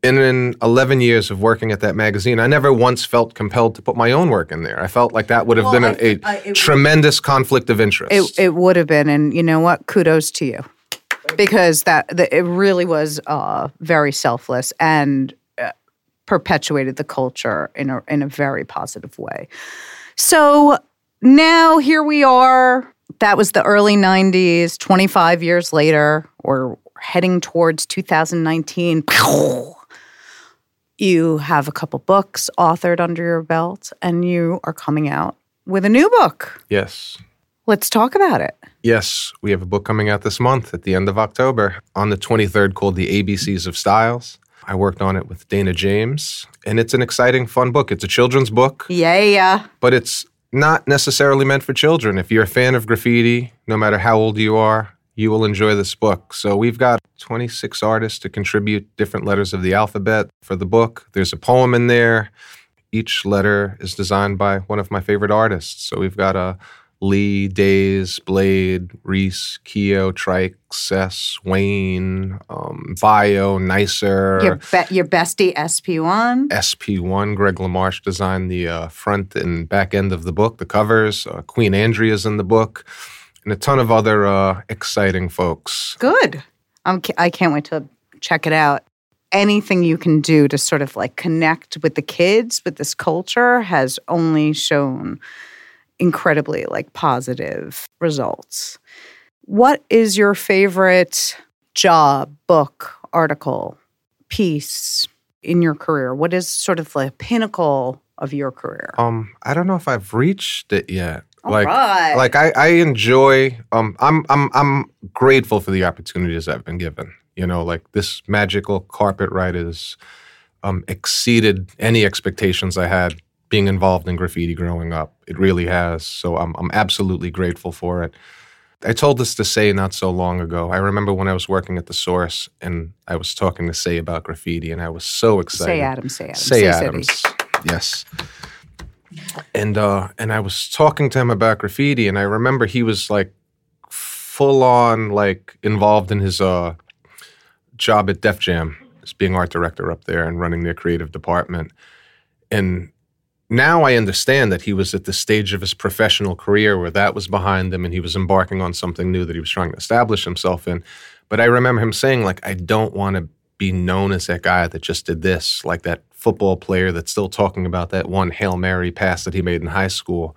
In 11 years of working at that magazine, I never once felt compelled to put my own work in there. I felt like that would have been a, a tremendous conflict of interest. It it would have been, and you know what? Kudos to you, because that, that it really was uh, very selfless and uh, perpetuated the culture in a in a very positive way. So now here we are. That was the early '90s. Twenty five years later, we're heading towards 2019. (laughs) You have a couple books authored under your belt, and you are coming out with a new book. yes. Let's talk about it. Yes, we have a book coming out this month at the end of October on the 23rd called The ABCs of Styles. I worked on it with Dana James, and it's an exciting, fun book. It's a children's book. Yeah. Yeah. But it's not necessarily meant for children. If you're a fan of graffiti, no matter how old you are, you will enjoy this book. So we've got 26 artists to contribute different letters of the alphabet for the book. There's a poem in there. Each letter is designed by one of my favorite artists. So we've got a Lee, Daze, Blade, Reas, Keo, Trike, Sess, Wane, um, Vio, Nicer. Your be- your bestie SP1. SP1. Greg LaMarche designed the uh, front and back end of the book, the covers. Uh, Queen Andrea's in the book, and a ton of other uh, exciting folks. Good. I'm, I can't wait to check it out. Anything you can do to sort of like connect with the kids with this culture has only shown incredibly like positive results. What is your favorite job, book, article, piece in your career? What is sort of the pinnacle of your career? Um, I don't know if I've reached it yet. All like, right. like I, I enjoy. Um, I'm, I'm, I'm grateful for the opportunities I've been given. You know, like this magical carpet ride has um, exceeded any expectations I had being involved in graffiti growing up. It really has. So I'm, I'm absolutely grateful for it. I told this to Cey not so long ago. I remember when I was working at the Source and I was talking to Cey about graffiti, and I was so excited. Cey Adam, Cey Adam, Say, City. Adams. Yes. And uh and I was talking to him about graffiti and I remember he was like full on like involved in his uh job at Def Jam as being art director up there and running their creative department. And now I understand that he was at the stage of his professional career where that was behind him and he was embarking on something new that he was trying to establish himself in. But I remember him saying, like, I don't want to be known as that guy that just did this, like that football player that's still talking about that one Hail Mary pass that he made in high school.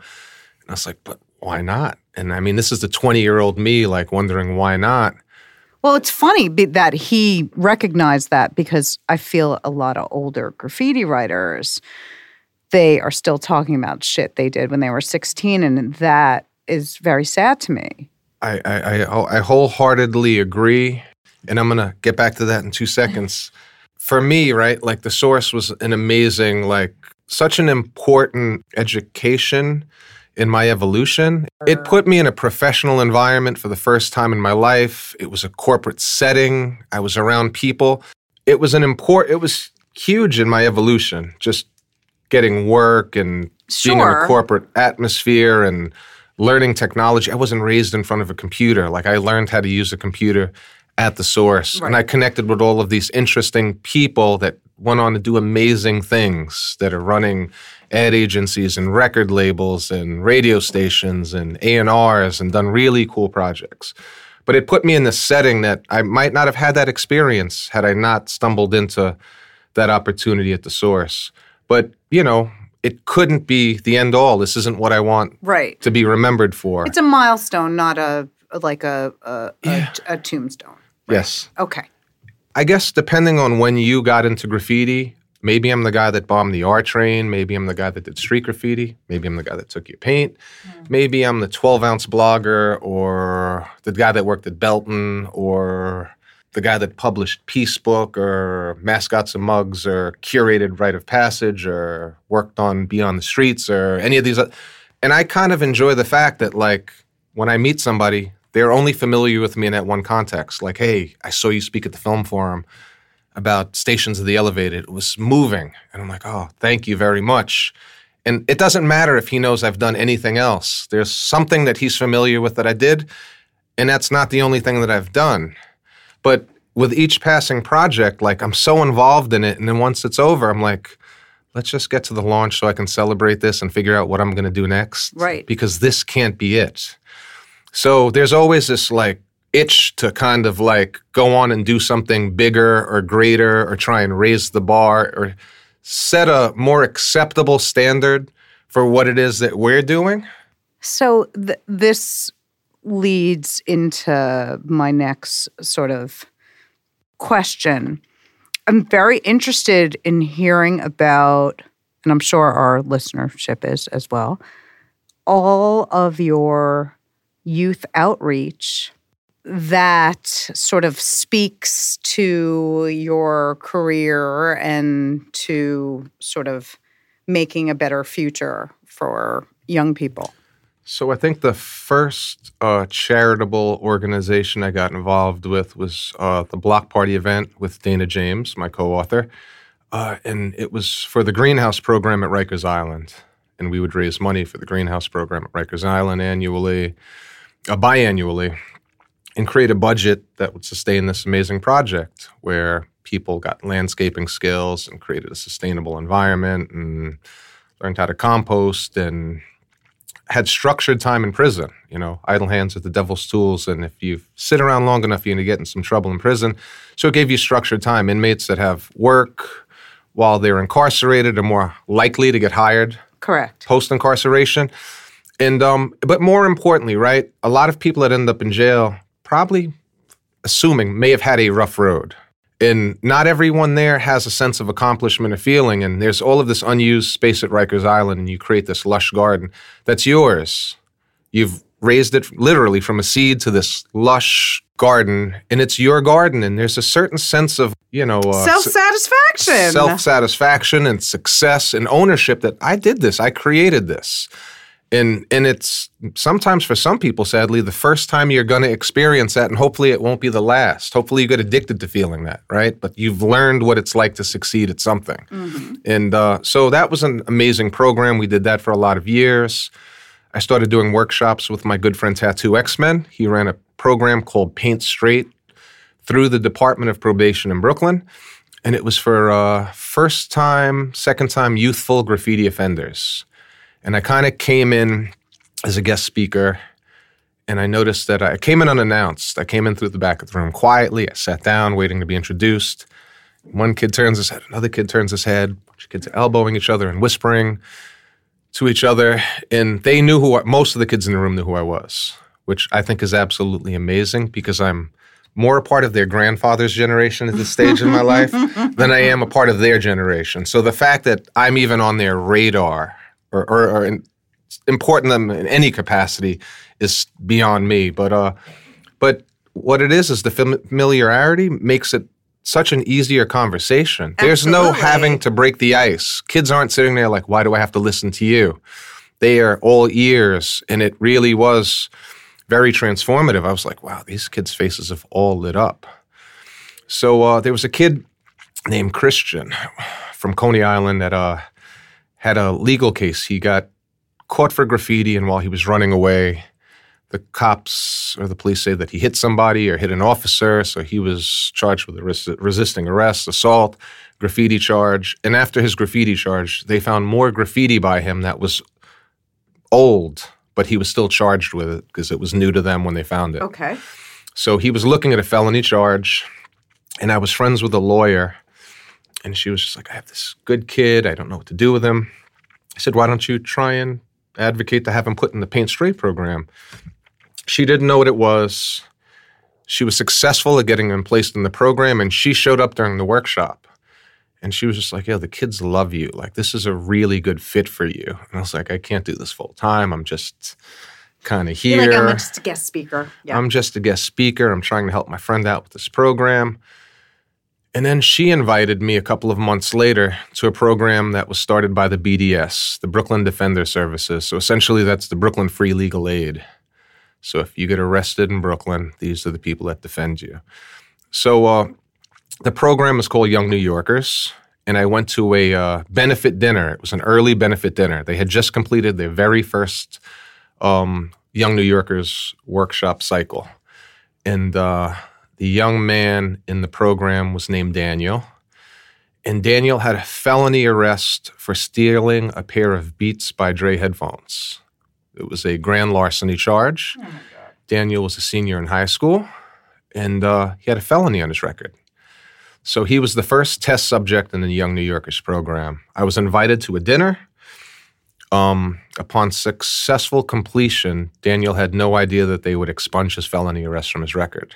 And I was like, but why not? And I mean, this is the 20 year old me, like, wondering why not. Well, it's funny that he recognized that because I feel a lot of older graffiti writers, they are still talking about shit they did when they were 16. And that is very sad to me. I, I, I, I wholeheartedly agree. And I'm going to get back to that in two seconds. For me, right, like the source was an amazing, like, such an important education in my evolution. It uh-huh. put me in a professional environment for the first time in my life. It was a corporate setting. I was around people. It was an important, it was huge in my evolution, just getting work and being in a corporate atmosphere and learning technology. I wasn't raised in front of a computer. Like I learned how to use a computer at the source. And I connected with all of these interesting people that went on to do amazing things that are running ad agencies and record labels and radio stations and A&Rs and done really cool projects. But it put me in the setting that I might not have had that experience had I not stumbled into that opportunity at the source. But, you know, it couldn't be the end all. This isn't what I want Right. to be remembered for. It's a milestone, not a like a a, a, a tombstone. Yes. Okay. I guess depending on when you got into graffiti, maybe I'm the guy that bombed the R train. Maybe I'm the guy that did street graffiti. Maybe I'm the guy that took your paint. Hmm. Maybe I'm the 12 ounce blogger or the guy that worked at Belton or the guy that published Peace Book or Mascots and Mugs or curated Rite of Passage or worked on Beyond the Streets or any of these. And I kind of enjoy the fact that, like, when I meet somebody, they're only familiar with me in that one context. Like, hey, I saw you speak at the film forum about Stations of the Elevated. It was moving. And I'm like, oh, thank you very much. And it doesn't matter if he knows I've done anything else. There's something that he's familiar with that I did, and that's not the only thing that I've done. But with each passing project, like I'm so involved in it, and then once it's over, I'm like, let's just get to the launch so I can celebrate this and figure out what I'm going to do next. Right. Because this can't be it. So there's always this like itch to kind of like go on and do something bigger or greater or try and raise the bar or set a more acceptable standard for what it is that we're doing. So th- this leads into my next sort of question. I'm very interested in hearing about, and I'm sure our listenership is as well, all of your youth outreach that sort of speaks to your career and to sort of making a better future for young people. So I think the first uh, charitable organization I got involved with was uh, the Block Party event with Dana James, my co-author, uh, and it was for the Greenhouse program at Rikers Island, and we would raise money for the Greenhouse program at Rikers Island annually, uh, biannually, and create a budget that would sustain this amazing project where people got landscaping skills and created a sustainable environment and learned how to compost and had structured time in prison. You know, idle hands are the devil's tools, and if you sit around long enough, you're going to get in some trouble in prison. So it gave you structured time. Inmates that have work while they're incarcerated are more likely to get hired Correct. post incarceration. And um, but more importantly, right? A lot of people that end up in jail probably assuming may have had a rough road. And not everyone there has a sense of accomplishment or feeling. And there's all of this unused space at Rikers Island, and you create this lush garden that's yours. You've raised it literally from a seed to this lush garden, and it's your garden. And there's a certain sense of, you know, uh, Self satisfaction. self satisfaction and success and ownership that I did this, I created this. And and it's sometimes for some people, sadly, the first time you're going to experience that, and hopefully it won't be the last. Hopefully you get addicted to feeling that, right? But you've learned what it's like to succeed at something, and uh, so that was an amazing program. We did that for a lot of years. I started doing workshops with my good friend Tattoo X Men. He ran a program called Paint Straight through the Department of Probation in Brooklyn. And it was for uh, first time, second time youthful graffiti offenders. And I kind of came in as a guest speaker. And I noticed that I came in unannounced. I came in through the back of the room quietly. I sat down, waiting to be introduced. One kid turns his head, another kid turns his head. Bunch of kids are elbowing each other and whispering to each other, and they knew who I, most of the kids in the room knew who I was, which I think is absolutely amazing because I'm more a part of their grandfather's generation at this stage in my life (laughs) than I am a part of their generation. So the fact that I'm even on their radar or, or, or in, important them in any capacity is beyond me. But uh, but what it is is the familiarity makes it such an easier conversation. There's no having to break the ice. Kids aren't sitting there like, why do I have to listen to you? They are all ears, and it really was very transformative. I was like, wow, these kids' faces have all lit up. So uh, there was a kid named Christian from Coney Island that uh, had a legal case. He got caught for graffiti, and while he was running away, the cops or the police say that he hit somebody or hit an officer. So he was charged with res- resisting arrest, assault, graffiti charge. And after his graffiti charge, they found more graffiti by him that was old, but he was still charged with it because it was new to them when they found it. Okay. So he was looking at a felony charge, and I was friends with a lawyer, and she was just like, I have this good kid. I don't know what to do with him. I said, Why don't you try and advocate to have him put in the Paint Straight program? She didn't know what it was. She was successful at getting him placed in the program, and she showed up during the workshop. And she was just like, Yo, the kids love you. Like, this is a really good fit for you. And I was like, I can't do this full time. I'm just kind of here. Like, I'm just a guest speaker. Yeah. I'm just a guest speaker. I'm trying to help my friend out with this program. And then she invited me a couple of months later to a program that was started by the BDS, the Brooklyn Defender Services. So essentially, that's the Brooklyn Free Legal Aid. So if you get arrested in Brooklyn, these are the people that defend you. So uh, the program is called Young New Yorkers. And I went to a uh, benefit dinner. It was an early benefit dinner. They had just completed their very first um, Young New Yorkers workshop cycle. And uh, the young man in the program was named Daniel. And Daniel had a felony arrest for stealing a pair of Beats by Dre headphones. It was a grand larceny charge. Daniel was a senior in high school, and uh, he had a felony on his record. So he was the first test subject in the Young New Yorkers program. I was invited to a dinner. Um, upon successful completion, Daniel had no idea that they would expunge his felony arrest from his record.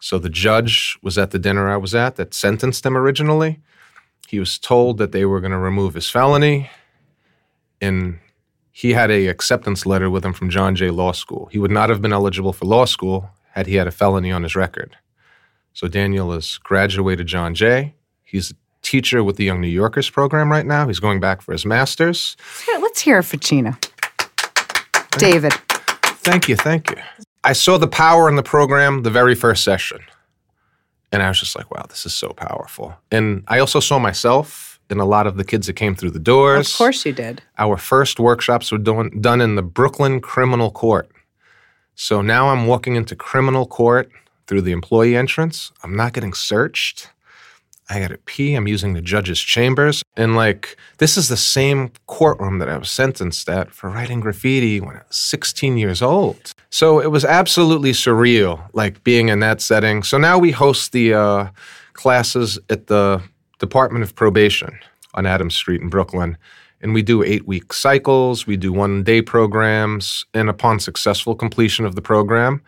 So the judge was at the dinner I was at that sentenced him originally. He was told that they were going to remove his felony, and he had a acceptance letter with him from John Jay Law School. He would not have been eligible for law school had he had a felony on his record. So Daniel has graduated John Jay. He's a teacher with the Young New Yorkers program right now. He's going back for his master's. Here, let's hear it for Gina. David. Thank you, thank you. I saw the power in the program the very first session. And I was just like, wow, this is so powerful. And I also saw myself in a lot of the kids that came through the doors. Of course you did. Our first workshops were done, done in the Brooklyn Criminal Court. So now I'm walking into criminal court through the employee entrance. I'm not getting searched. I got to pee. I'm using the judge's chambers. And like, this is the same courtroom that I was sentenced at for writing graffiti when I was 16 years old. So it was absolutely surreal, like being in that setting. So now we host the uh, classes at the Department of Probation on Adams Street in Brooklyn. And we do eight week cycles, we do one day programs. And upon successful completion of the program,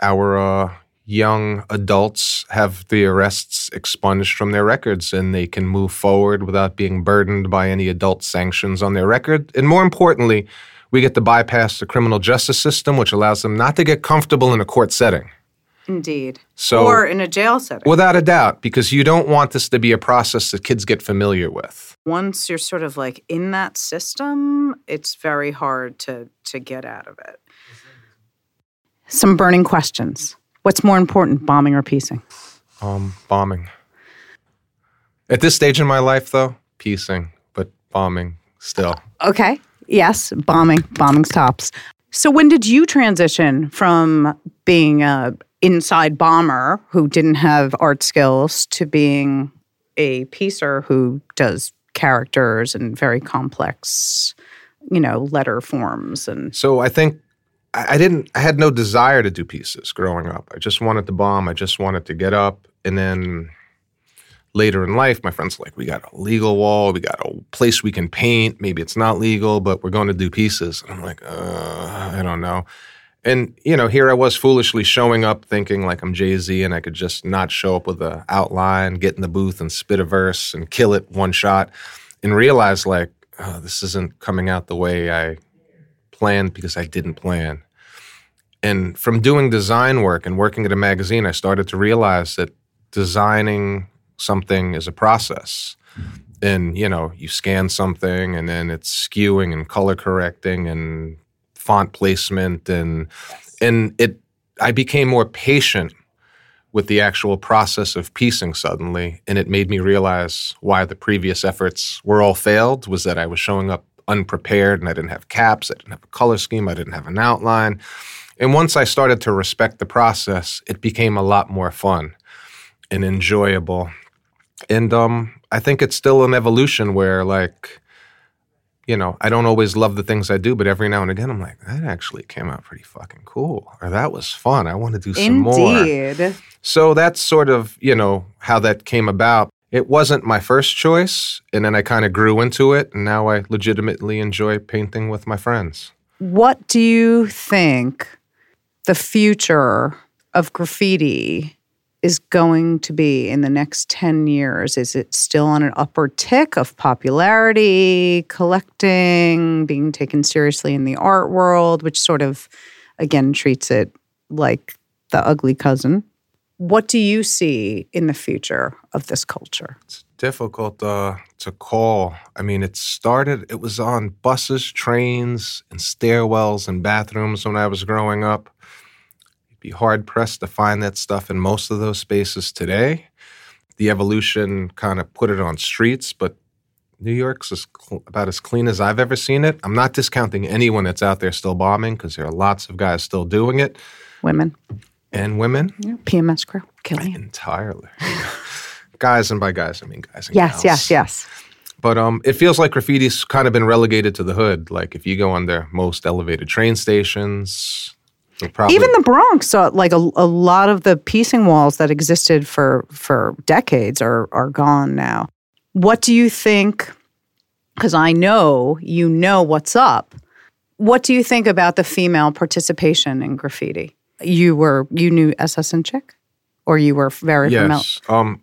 our uh, young adults have the arrests expunged from their records and they can move forward without being burdened by any adult sanctions on their record. And more importantly, we get to bypass the criminal justice system, which allows them not to get comfortable in a court setting. Indeed. So- or in a jail setting. Without a doubt, because you don't want this to be a process that kids get familiar with. Once you're sort of like in that system, it's very hard to to get out of it. Some burning questions. What's more important, bombing or piecing? Um, bombing. At this stage in my life, though, piecing, but bombing still. Okay. Yes, bombing. bombing stops. So when did you transition from being a inside bomber who didn't have art skills to being a piecer who does characters and very complex, you know, letter forms and So I think I, I didn't. I had no desire to do pieces growing up. I just wanted to bomb. I just wanted to get up, and then later in life, my friends like, "We got a legal wall. We got a place we can paint. Maybe it's not legal, but we're going to do pieces." And I'm like, uh, I don't know. And you know, here I was foolishly showing up, thinking like I'm Jay Z, and I could just not show up with an outline, get in the booth and spit a verse and kill it one shot, and realize like oh, this isn't coming out the way I planned because I didn't plan. And from doing design work and working at a magazine, I started to realize that designing something is a process. Mm-hmm. And, you know, you scan something and then it's skewing and color correcting and font placement and and it I became more patient with the actual process of piecing suddenly and it made me realize why the previous efforts were all failed was that I was showing up unprepared and I didn't have caps, I didn't have a color scheme, I didn't have an outline. And once I started to respect the process, it became a lot more fun and enjoyable. And um, I think it's still an evolution where, like, you know, I don't always love the things I do, but every now and again, I'm like, that actually came out pretty fucking cool, or that was fun. I want to do some more. Indeed. So that's sort of, you know, how that came about. It wasn't my first choice, and then I kind of grew into it, and now I legitimately enjoy painting with my friends. What do you think the future of graffiti is going to be in the next 10 years? Is it still on an upward tick of popularity, collecting, being taken seriously in the art world, which sort of, again, treats it like the ugly cousin? What do you see in the future of this culture? It's difficult uh, to call. I mean, it started, it was on buses, trains, and stairwells and bathrooms when I was growing up. Be hard pressed to find that stuff in most of those spaces today. The evolution kind of put it on streets, but New York's as cl- about as clean as I've ever seen it. I'm not discounting anyone that's out there still bombing because there are lots of guys still doing it Women, and women PMS crew, killing it. entirely. guys, and by guys, I mean guys and Yes, gals. yes, yes. But um, it feels like graffiti's kind of been relegated to the hood. Like if you go on their most elevated train stations, probably Even the Bronx, uh, like a, a lot of the piecing walls that existed for for decades are are gone now. What do you think? Because I know you know what's up. What do you think about the female participation in graffiti? You were you knew SS and Chick, or you were very familiar yes. Um,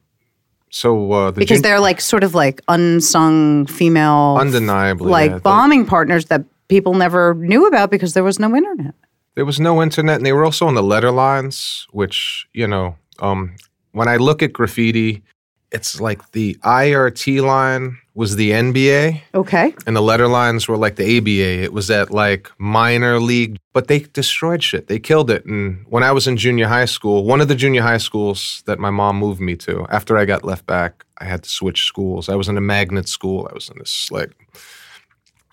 so uh, the because they're like sort of like unsung female, undeniably like yeah, bombing partners that people never knew about because there was no internet. There was no internet, and they were also on the letter lines, which you know, um, when I look at graffiti, it's like the IRT line was the NBA. Okay. and the letter lines were like the ABA. It was at like minor league, but they destroyed shit. They killed it. And when I was in junior high school, one of the junior high schools that my mom moved me to, after I got left back, I had to switch schools. I was in a magnet school. I was in this like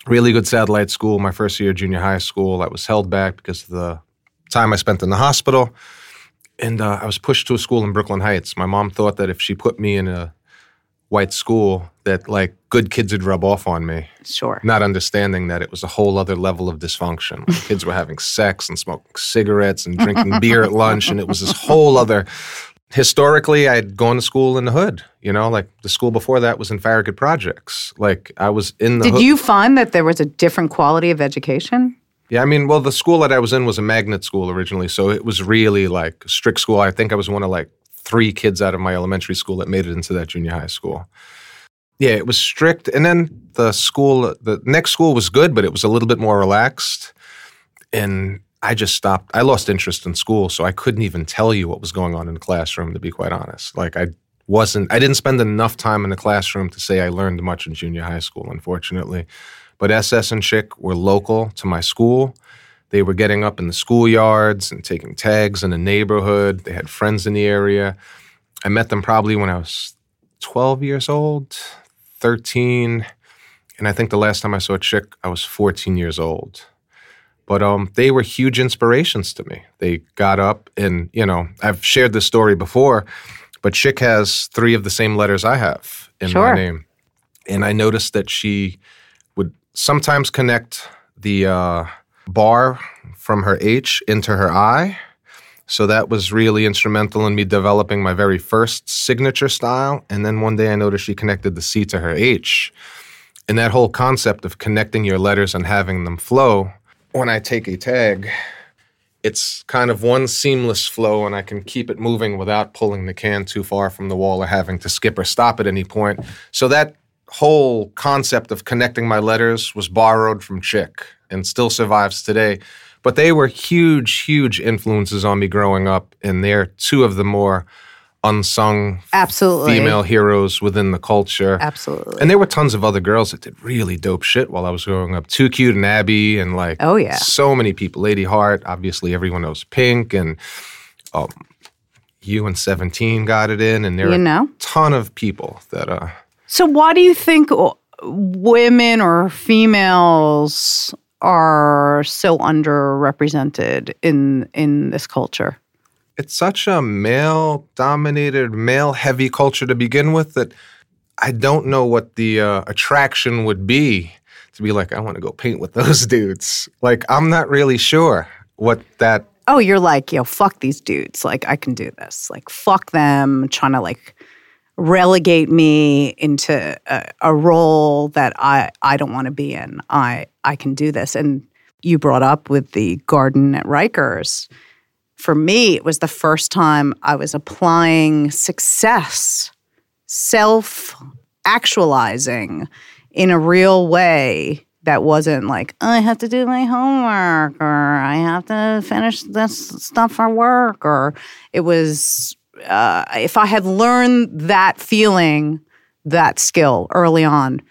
really good satellite school. My first year of junior high school, I was held back because of the time I spent in the hospital. And uh, I was pushed to a school in Brooklyn Heights. My mom thought that if she put me in a white school, that like good kids would rub off on me Sure. not understanding that it was a whole other level of dysfunction. Kids were having sex and smoking cigarettes and drinking beer at lunch, and it was this whole other historically I'd gone to school in the hood. You know, like the school before that was in Farragut Projects. Like I was in the Did hood. you find that there was a different quality of education? Yeah, I mean, well, the school that I was in was a magnet school originally, so it was really like strict school. I think I was one of like three kids out of my elementary school that made it into that junior high school. Yeah, it was strict, and then the school, the next school was good, but it was a little bit more relaxed, and I just stopped. I lost interest in school, so I couldn't even tell you what was going on in the classroom. To be quite honest, like I wasn't, I didn't spend enough time in the classroom to say I learned much in junior high school, unfortunately. But SS and Chick were local to my school. They were getting up in the schoolyards and taking tags in the neighborhood. They had friends in the area. I met them probably when I was 12 years old, 13. And I think the last time I saw Chick, I was 14 years old. But um, they were huge inspirations to me. They got up and, you know, I've shared this story before, but Chick has three of the same letters I have in Sure. my name. And I noticed that she would sometimes connect the uh, bar from her H into her I. So that was really instrumental in me developing my very first signature style. And then one day I noticed she connected the C to her H. And that whole concept of connecting your letters and having them flow, when I take a tag, it's kind of one seamless flow and I can keep it moving without pulling the can too far from the wall or having to skip or stop at any point. So that whole concept of connecting my letters was borrowed from Chick and still survives today. But they were huge, huge influences on me growing up, and they're two of the more unsung Absolutely. female heroes within the culture. Absolutely. And there were tons of other girls that did really dope shit while I was growing up. Too Cute and Abby, and like, Oh, yeah. so many people. Lady heart obviously, everyone knows Pink, and um, you and Seventeen got it in, and there You are know? a ton of people that uh, So, why do you think women or females are so underrepresented in in this culture? It's such a male dominated, male heavy culture to begin with that I don't know what the uh, attraction would be to be like, I want to go paint with (laughs) those dudes. Like, I'm not really sure what that. Oh, you're like, yo, fuck these dudes. Like, I can do this. Like, fuck them, trying to like relegate me into a, a role that I I don't want to be in. I I can do this. And you brought up with the garden at Rikers. For me, it was the first time I was applying success, self actualizing in a real way that wasn't like, "Oh, I have to do my homework or I have to finish this stuff for work, or it was, uh, if I had learned that feeling, that skill early on,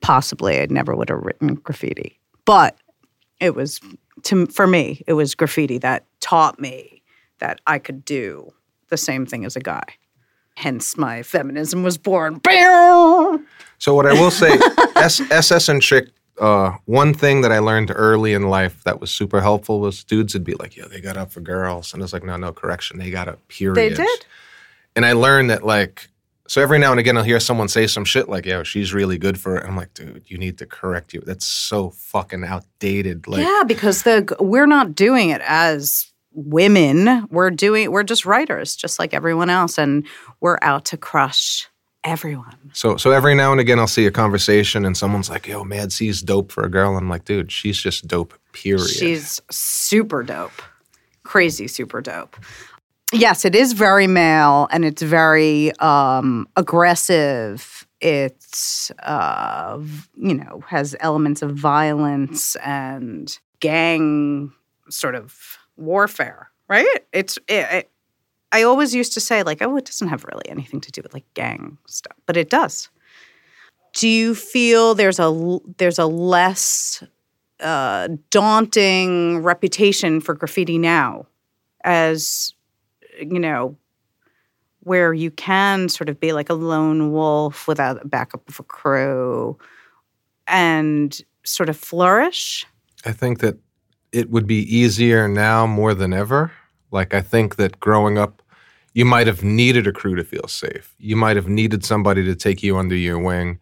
possibly I never would have written graffiti. But it was, to, for me, it was graffiti that taught me that I could do the same thing as a guy. Hence, my feminism was born. So, what I will say, (laughs) SS and Chick, uh, one thing that I learned early in life that was super helpful was dudes would be like, yo, they got up for girls. And I was like, no, no, correction. They got up, period. They did. And I learned that, like, so every now and again, I'll hear someone say some shit like, yo, she's really good for it. And I'm like, dude, you need to correct you. That's so fucking outdated. Like, yeah, because the we're not doing it as women. We're doing we're just writers, just like everyone else, and we're out to crush everyone. So so every now and again I'll see a conversation and someone's like, "Yo, Mad C's dope for a girl." I'm like, "Dude, she's just dope." Period. She's super dope, crazy super dope. Yes, it is very male, and it's very um, aggressive. It's uh, you know has elements of violence and gang sort of warfare, right? It's it, I always used to say like, oh, it doesn't have really anything to do with like gang stuff, but it does. Do you feel there's a there's a less uh, daunting reputation for graffiti now, as you know, where you can sort of be like a lone wolf without a backup of a crew, and sort of flourish? I think that it would be easier now more than ever. Like I think that growing up, you might have needed a crew to feel safe. You might have needed somebody to take you under your wing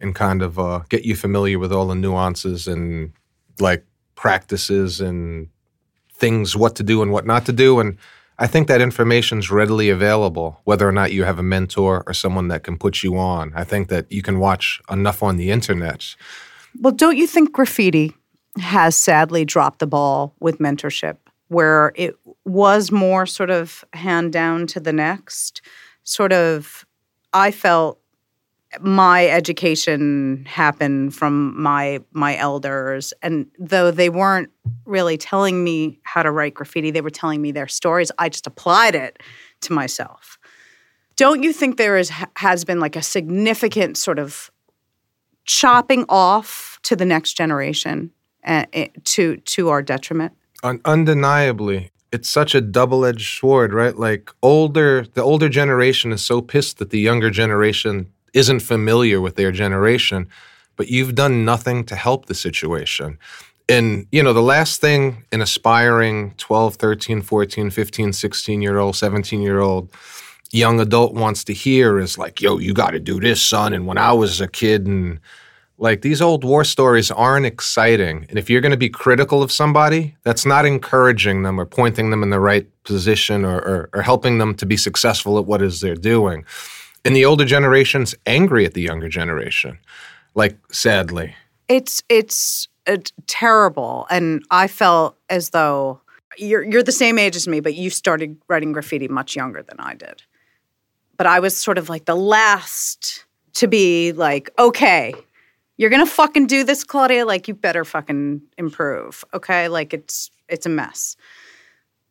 and kind of uh, get you familiar with all the nuances and like practices and things, what to do and what not to do. And I think that information's readily available, whether or not you have a mentor or someone that can put you on. I think that you can watch enough on the internet. Well, don't you think graffiti has sadly dropped the ball with mentorship, where it was more sort of hand down to the next? Sort of, I felt my education happened from my my elders. And though they weren't really telling me how to write graffiti they were telling me their stories i just applied it to myself. Don't you think there is has been like a significant sort of chopping off to the next generation uh, to to our detriment? Undeniably. It's such a double-edged sword right? Like older the older generation is so pissed that the younger generation isn't familiar with their generation, but you've done nothing to help the situation. And, you know, the last thing an aspiring 12, 13, 14, 15, 16 year old, 17 year old young adult wants to hear is like, yo, you got to do this, son. And when I was a kid, and like these old war stories aren't exciting. And if you're going to be critical of somebody, that's not encouraging them or pointing them in the right position or, or, or helping them to be successful at what is they're doing and the older generation's angry at the younger generation like sadly. It's it's uh, terrible. And i felt as though you're you're the same age as me but you started writing graffiti much younger than i did. But i was sort of like the last to be like okay you're gonna fucking do this claudia? Like you better fucking improve okay? Like it's it's a mess.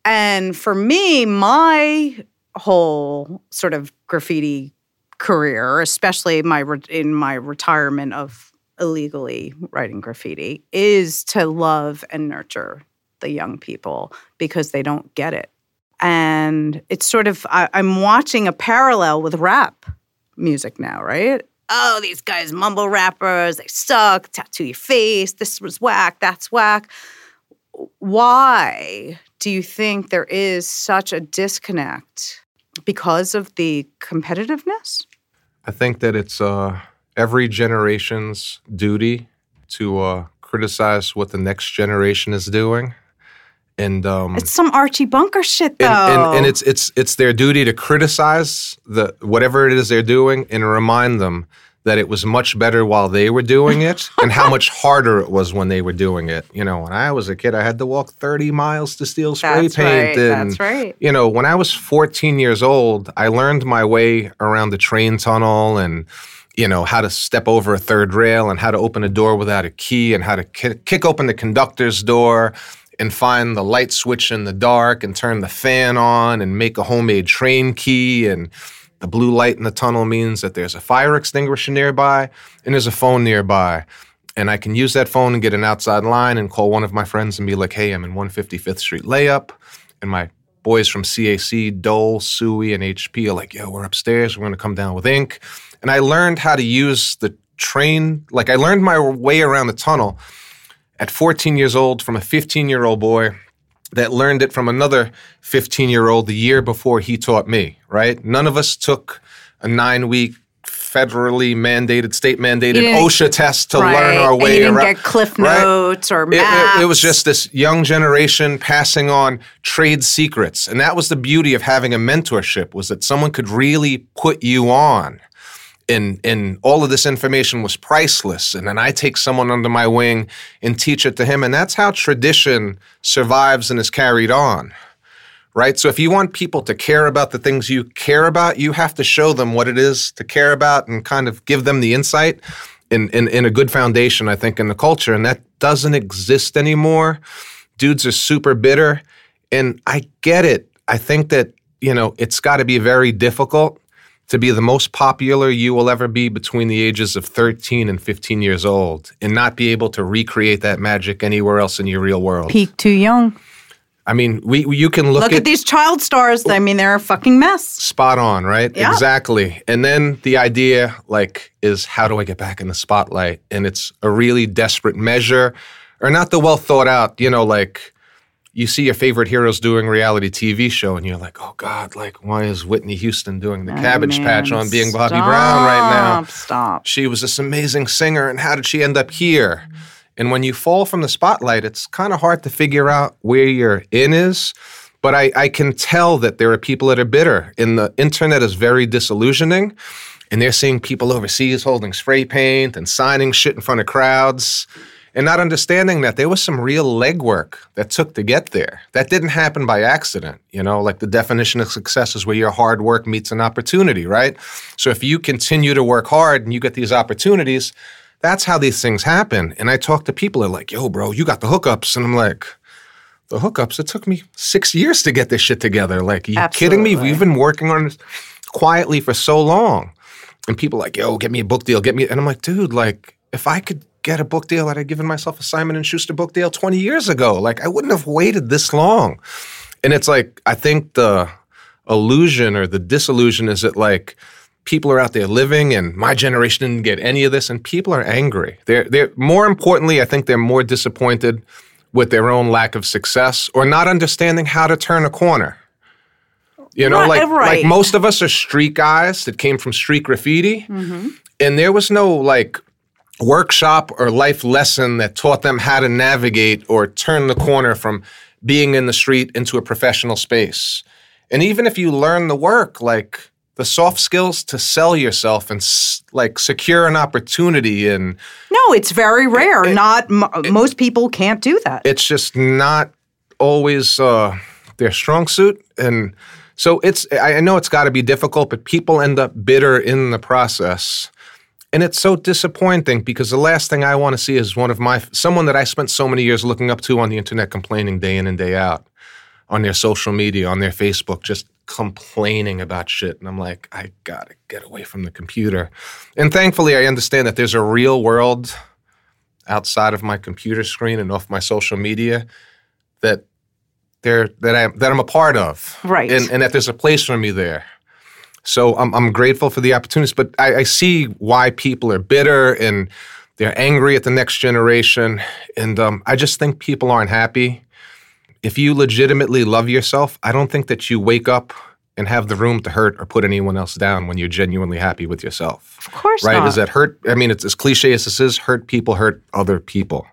And for me my whole sort of graffiti career, especially my re- in my retirement of illegally writing graffiti, is to love and nurture the young people because they don't get it. And it's sort of I, I'm watching a parallel with rap music now, right? Oh, these guys mumble rappers, they suck, tattoo your face, this was whack, that's whack. Why do you think there is such a disconnect because of the competitiveness? I think that it's uh, every generation's duty to uh, criticize what the next generation is doing. And um, it's some Archie Bunker shit, though. And, and, and, it's it's it's their duty to criticize the whatever it is they're doing and remind them that it was much better while they were doing it (laughs) and how much harder it was when they were doing it. You know, when I was a kid, I had to walk 30 miles to steal spray that's paint. Right, and, that's right. You know, when I was 14 years old, I learned my way around the train tunnel and you know how to step over a third rail and how to open a door without a key and how to ki- kick open the conductor's door and find the light switch in the dark and turn the fan on and make a homemade train key and the blue light in the tunnel means that there's a fire extinguisher nearby and there's a phone nearby. And I can use that phone and get an outside line and call one of my friends and be like, hey, I'm in 155th Street layup. And my boys from CAC, Dole, Suey, and HP are like, yo, we're upstairs. We're going to come down with ink. And I learned how to use the train. Like, I learned my way around the tunnel at 14 years old from a 15 year old boy that learned it from another 15 year old the year before he taught me, right? None of us took a nine week federally mandated, state mandated OSHA test to right. learn our way and you didn't around. get cliff notes right? or maps. It, it, it, was just this young generation passing on trade secrets. And that was the beauty of having a mentorship was that someone could really put you on and and all of this information was priceless. And then i take someone under my wing and teach it to him. And that's how tradition survives and is carried on right? So if you want people to care about the things you care about you have to show them what it is to care about and kind of give them the insight in, in, in a good foundation i think in the culture. And that doesn't exist anymore. Dudes are super bitter. And i get it. I think that you know it's got to be very difficult to be the most popular you will ever be between the ages of 13 and 15 years old and not be able to recreate that magic anywhere else in your real world. Peak too young. I mean, we you can look, look at, at, these child stars. I mean, they're a fucking mess. Spot on, right? Yeah. Exactly. And then the idea, like, is how do I get back in the spotlight? And it's a really desperate measure, or not the well thought out. You know, like you see your favorite heroes doing reality TV show, and you're like, oh God, like why is Whitney Houston doing the Oh, Cabbage man, Patch on being Bobby stop, Brown right now? Stop. She was this amazing singer, and how did she end up here? And when you fall from the spotlight, it's kind of hard to figure out where your in is. But I, I can tell that there are people that are bitter. And the internet is very disillusioning. And they're seeing people overseas holding spray paint and signing shit in front of crowds and not understanding that there was some real legwork that took to get there. That didn't happen by accident. You know, like the definition of success is where your hard work meets an opportunity, right? So if you continue to work hard and you get these opportunities, that's how these things happen. And I talk to people, they're like, yo, bro, you got the hookups. And I'm like, the hookups, it took me six years to get this shit together. Like, are you kidding me? We've been working on this quietly for so long. And people are like, yo, get me a book deal, get me. And I'm like, dude, like, if I could get a book deal, that I'd given myself a Simon and Schuster book deal 20 years ago. Like, I wouldn't have waited this long. And it's like, I think the illusion or the disillusion is that like people are out there living and my generation didn't get any of this and people are angry. They're they're more importantly, I think they're more disappointed with their own lack of success or not understanding how to turn a corner. You know, Right, like right. like most of us are street guys that came from street graffiti, mm-hmm. and there was no like workshop or life lesson that taught them how to navigate or turn the corner from being in the street into a professional space. And even if you learn the work, like the soft skills to sell yourself and s- like secure an opportunity and No, it's very rare. Not mo most people can't do that. it's just not always uh, their strong suit. And so it's, I I know it's got to be difficult, but people end up bitter in the process. And it's so disappointing because the last thing I want to see is one of my, someone that I spent so many years looking up to on the internet complaining day in and day out on their social media, on their Facebook, just complaining about shit. And I'm like, I gotta get away from the computer. And thankfully, I understand that there's a real world outside of my computer screen and off my social media that they're that I that I'm a part of, Right. And and that there's a place for me there. So I'm I'm grateful for the opportunities, but I, I see why people are bitter and they're angry at the next generation, and um, I just think people aren't happy. If you legitimately love yourself, I don't think that you wake up and have the room to hurt or put anyone else down when you're genuinely happy with yourself. Of course right? not. Is that hurt? I mean, it's as cliche as this is. Hurt people hurt other people.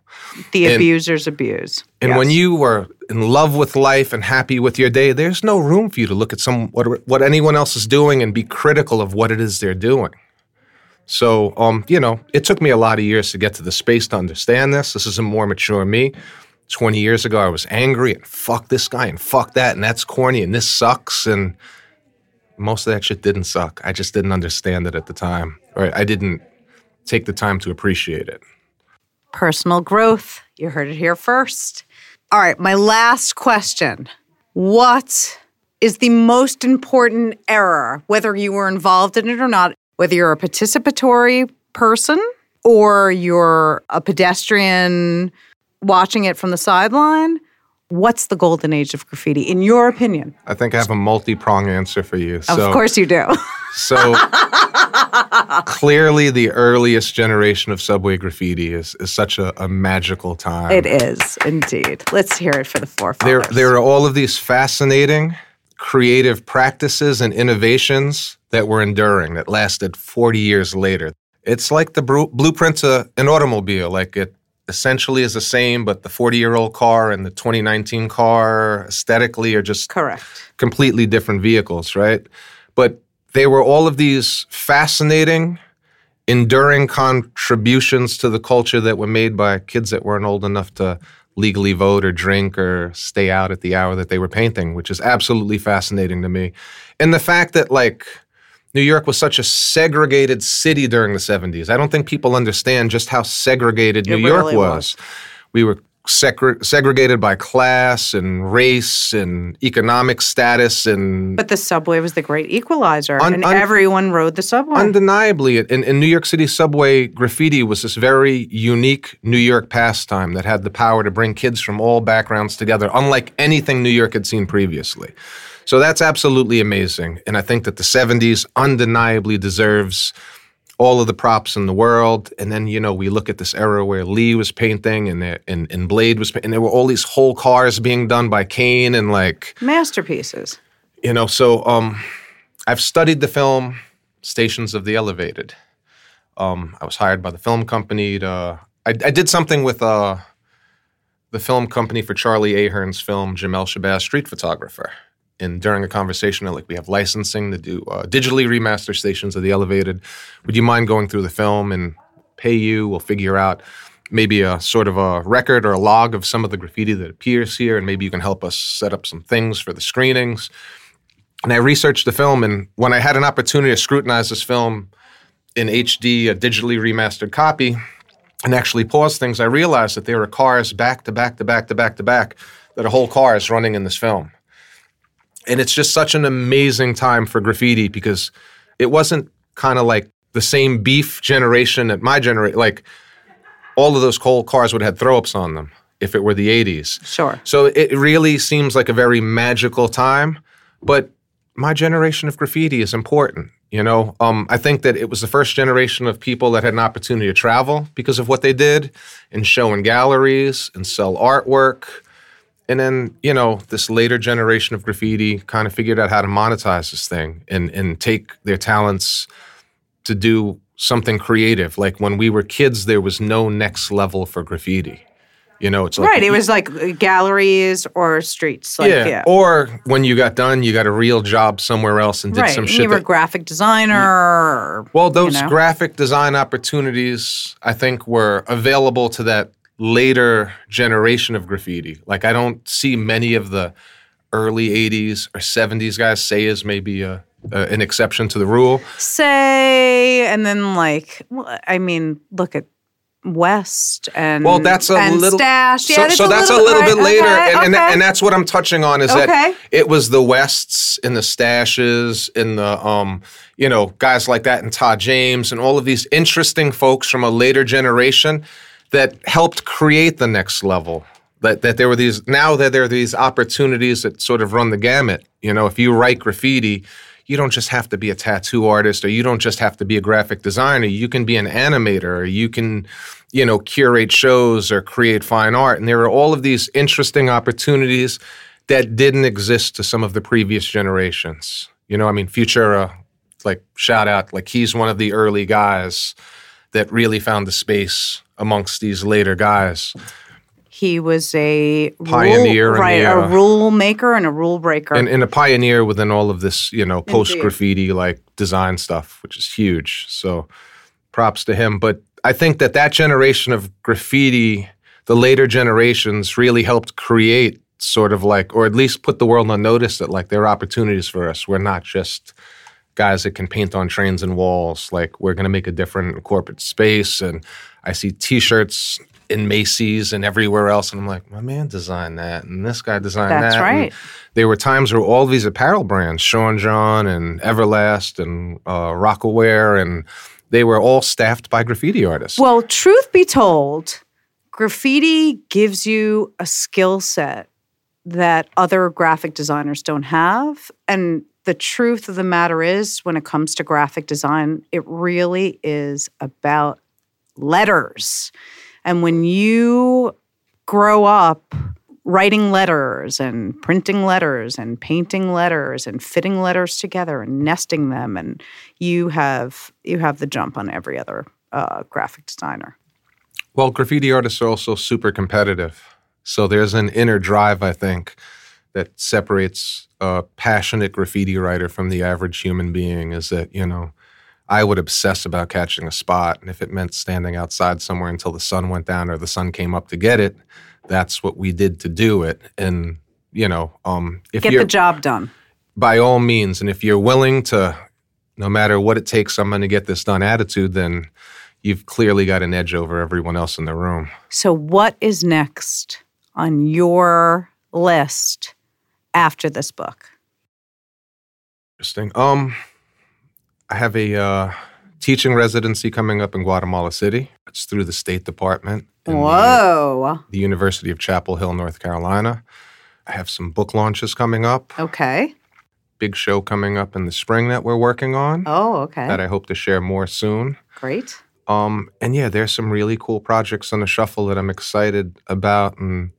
The and- abusers abuse. And when you are in love with life and happy with your day, there's no room for you to look at some what what anyone else is doing and be critical of what it is they're doing. So, um, you know, it took me a lot of years to get to the space to understand this. This is a more mature me. 20 years ago, I was angry and fuck this guy and fuck that and that's corny and this sucks. And most of that shit didn't suck. I just didn't understand it at the time. Or I didn't take the time to appreciate it. Personal growth. You heard it here first. All right, my last question. What is the most important error, whether you were involved in it or not, whether you're a participatory person or you're a pedestrian watching it from the sideline? What's the golden age of graffiti, in your opinion? I think I have a multi pronged answer for you. Of course you do. So (laughs) clearly, the earliest generation of subway graffiti is, is such a, a magical time. it is indeed. Let's hear it for the forefathers. there there are all of these fascinating creative practices and innovations that were enduring that lasted 40 years later. It's like the bru- blueprint to an automobile. Like it essentially is the same, but the 40 year old car and the 2019 car aesthetically are just Correct. completely different vehicles, right? But they were all of these fascinating, enduring contributions to the culture that were made by kids that weren't old enough to legally vote or drink or stay out at the hour that they were painting, which is absolutely fascinating to me. And the fact that, like, New York was such a segregated city during the 70s. I don't think people understand just how segregated It New York really was. We were segre- segregated by class and race and economic status and But the subway was the great equalizer, Un- and un- everyone rode the subway. undeniably in, in New York City subway graffiti was this very unique New York pastime that had the power to bring kids from all backgrounds together, unlike anything New York had seen previously. So that's absolutely amazing. And I think that the 70s undeniably deserves all of the props in the world. And then, you know, we look at this era where Lee was painting and, there, and, and Blade was, and there were all these whole cars being done by Kane and like, Masterpieces. you know, so um, I've studied the film Stations of the Elevated. Um, I was hired by the film company to. I, I did something with uh, the film company for Charlie Ahearn's film Jamel Shabazz Street Photographer. And during a conversation, like, we have licensing to do uh, digitally remaster stations of the elevated. Would you mind going through the film and pay you? We'll figure out maybe a sort of a record or a log of some of the graffiti that appears here, and maybe you can help us set up some things for the screenings. And I researched the film, and when I had an opportunity to scrutinize this film in HD, a digitally remastered copy, and actually pause things, I realized that there are cars back to back to back to back to back that a whole car is running in this film. And it's just such an amazing time for graffiti because it wasn't kind of like the same beef generation at my generation. Like all of those coal cars would have had throw ups on them if it were the 80s. Sure. So it really seems like a very magical time, but my generation of graffiti is important. You know, um, I think that it was the first generation of people that had an opportunity to travel because of what they did and show in galleries and sell artwork. And then, you know, this later generation of graffiti kind of figured out how to monetize this thing and, and take their talents to do something creative. Like when we were kids, there was no next level for graffiti. You know, it's like right. It was like uh, galleries or streets. Like, yeah. yeah. Or when you got done, you got a real job somewhere else and did right. some and shit. you were a graphic designer. Mm. Well, those you know. graphic design opportunities, I think, were available to that later generation of graffiti. Like, I don't see many of the early 80s or 70s guys say is maybe a, a, an exception to the rule. say, and then like, well, I mean, look at West and Well, that's a little. Stash. So, Yeah, it's so that's a little right, bit later, okay, and, and, okay. and that's what I'm touching on is Okay. that it was the Wests and the Stashes and the um, you know, guys like that and Todd James and all of these interesting folks from a later generation that helped create the next level. That that there were these now that there are these opportunities that sort of run the gamut. You know, if you write graffiti. You don't just have to be a tattoo artist or you don't just have to be a graphic designer. You can be an animator or you can, you know, curate shows or create fine art. And there are all of these interesting opportunities that didn't exist to some of the previous generations. You know, I mean, Futura, like shout out, like he's one of the early guys that really found the space amongst these later guys. he was a Pioneer rule, right? the, a uh, rule maker and a rule breaker. And, and a pioneer within all of this, you know, post graffiti like design stuff, which is huge. So props to him. But I think that that generation of graffiti, the later generations, really helped create sort of like, or at least put the world on notice that like there are opportunities for us. We're not just guys that can paint on trains and walls. Like we're going to make a different corporate space. And I see T-shirts in Macy's and everywhere else, and I'm like, my man designed that, and this guy designed That's that. And right. there were times where all these apparel brands, Sean John and Everlast and uh, Rocawear, and they were all staffed by graffiti artists. Well, truth be told, graffiti gives you a skill set that other graphic designers don't have. And the truth of the matter is, when it comes to graphic design, it really is about letters. And when you grow up writing letters and printing letters and painting letters and fitting letters together and nesting them and you have you have the jump on every other uh, graphic designer Well, graffiti artists are also super competitive. So there's an inner drive, I think, that separates a passionate graffiti writer from the average human being is that, you know, I would obsess about catching a spot. And if it meant standing outside somewhere until the sun went down or the sun came up to get it, that's what we did to do it. And, you know, um, if get the job done by all means, and if you're willing to, no matter what it takes, I'm going to get this done attitude, then you've clearly got an edge over everyone else in the room. so what is next on your list after this book Interesting. Um, I have a uh, teaching residency coming up in Guatemala City. It's through the State Department. in the- whoa The University of Chapel Hill, North Carolina. I have some book launches coming up. okay Big show coming up in the spring that we're working on. oh okay That I hope to share more soon. great Um, and yeah, there's some really cool projects on the shuffle that I'm excited about. And,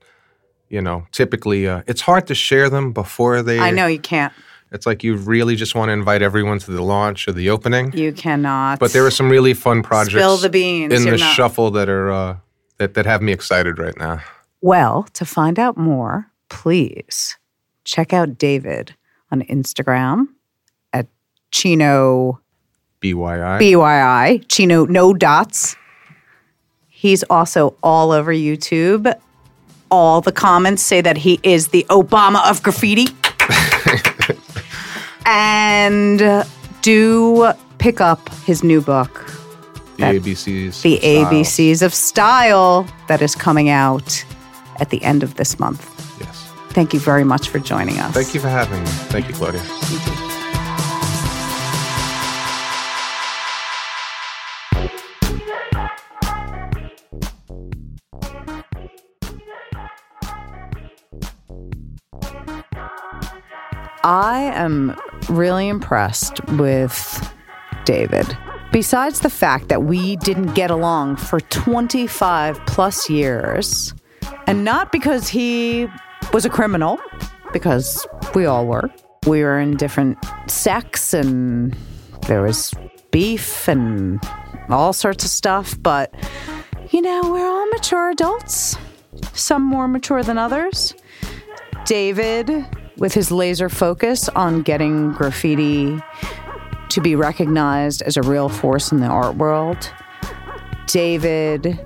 you know, typically uh, it's hard to share them before they. i know you can't It's like you really just want to invite everyone to the launch or the opening. you cannot But there are some really fun projects spill the beans in You're the not- shuffle that are uh, that that have me excited right now. Well, to find out more, please check out David on Instagram at Chino BYI. BYI, Chino no dots. He's also all over YouTube. All the comments say that he is the Obama of graffiti. And do pick up his new book, the ABCs. The style. ABCs of Style, that is coming out at the end of this month. Yes. Thank you very much for joining us. Thank you for having me. Thank you, Claudia. I am really impressed with David. Besides the fact that we didn't get along for 25 plus years, and not because he was a criminal, because we all were. We were in different sects and there was beef and all sorts of stuff, but you know, we're all mature adults, some more mature than others. David, with his laser focus on getting graffiti to be recognized as a real force in the art world. David,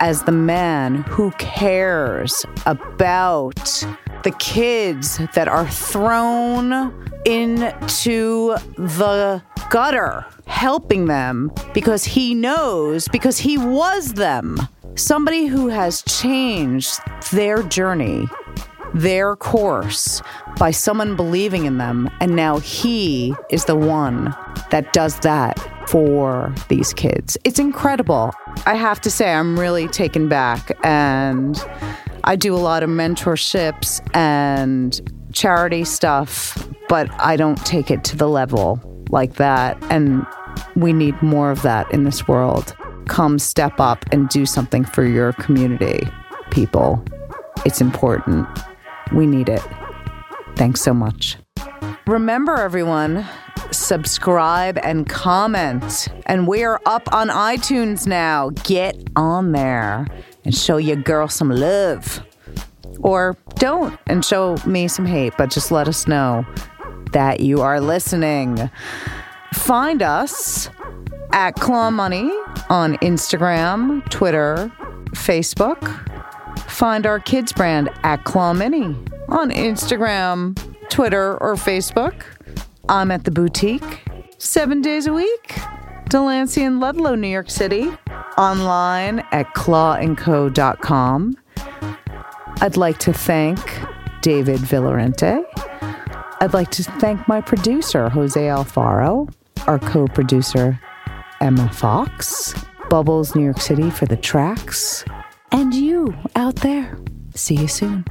as the man who cares about the kids that are thrown into the gutter, helping them because he knows, because he was them. Somebody who has changed their journey their course by someone believing in them. And now he is the one that does that for these kids. It's incredible. I have to say, I'm really taken back. And I do a lot of mentorships and charity stuff, but I don't take it to the level like that. And we need more of that in this world. Come step up and do something for your community, people. It's important. We need it. Thanks so much. Remember, everyone, subscribe and comment. And we're up on iTunes now. Get on there and show your girl some love. Or don't and show me some hate, but just let us know that you are listening. Find us at Claw Money on Instagram, Twitter, Facebook. Find our kids brand at Claw Mini on Instagram, Twitter, or Facebook. I'm at the boutique seven days a week. Delancey and Ludlow, New York City. Online at clawandco.com. I'd like to thank David Villorente. I'd like to thank my producer, Jose Alfaro, our co producer, Emma Fox, Bubbles New York City for the tracks, and you out there. See you soon.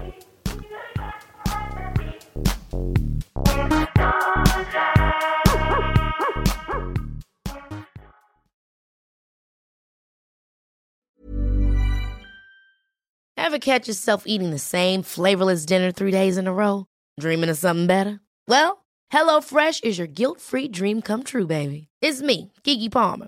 Ever catch yourself eating the same flavorless dinner three days in a row? Dreaming of something better? Well, HelloFresh is your guilt free dream come true, baby. It's me, Keke Palmer.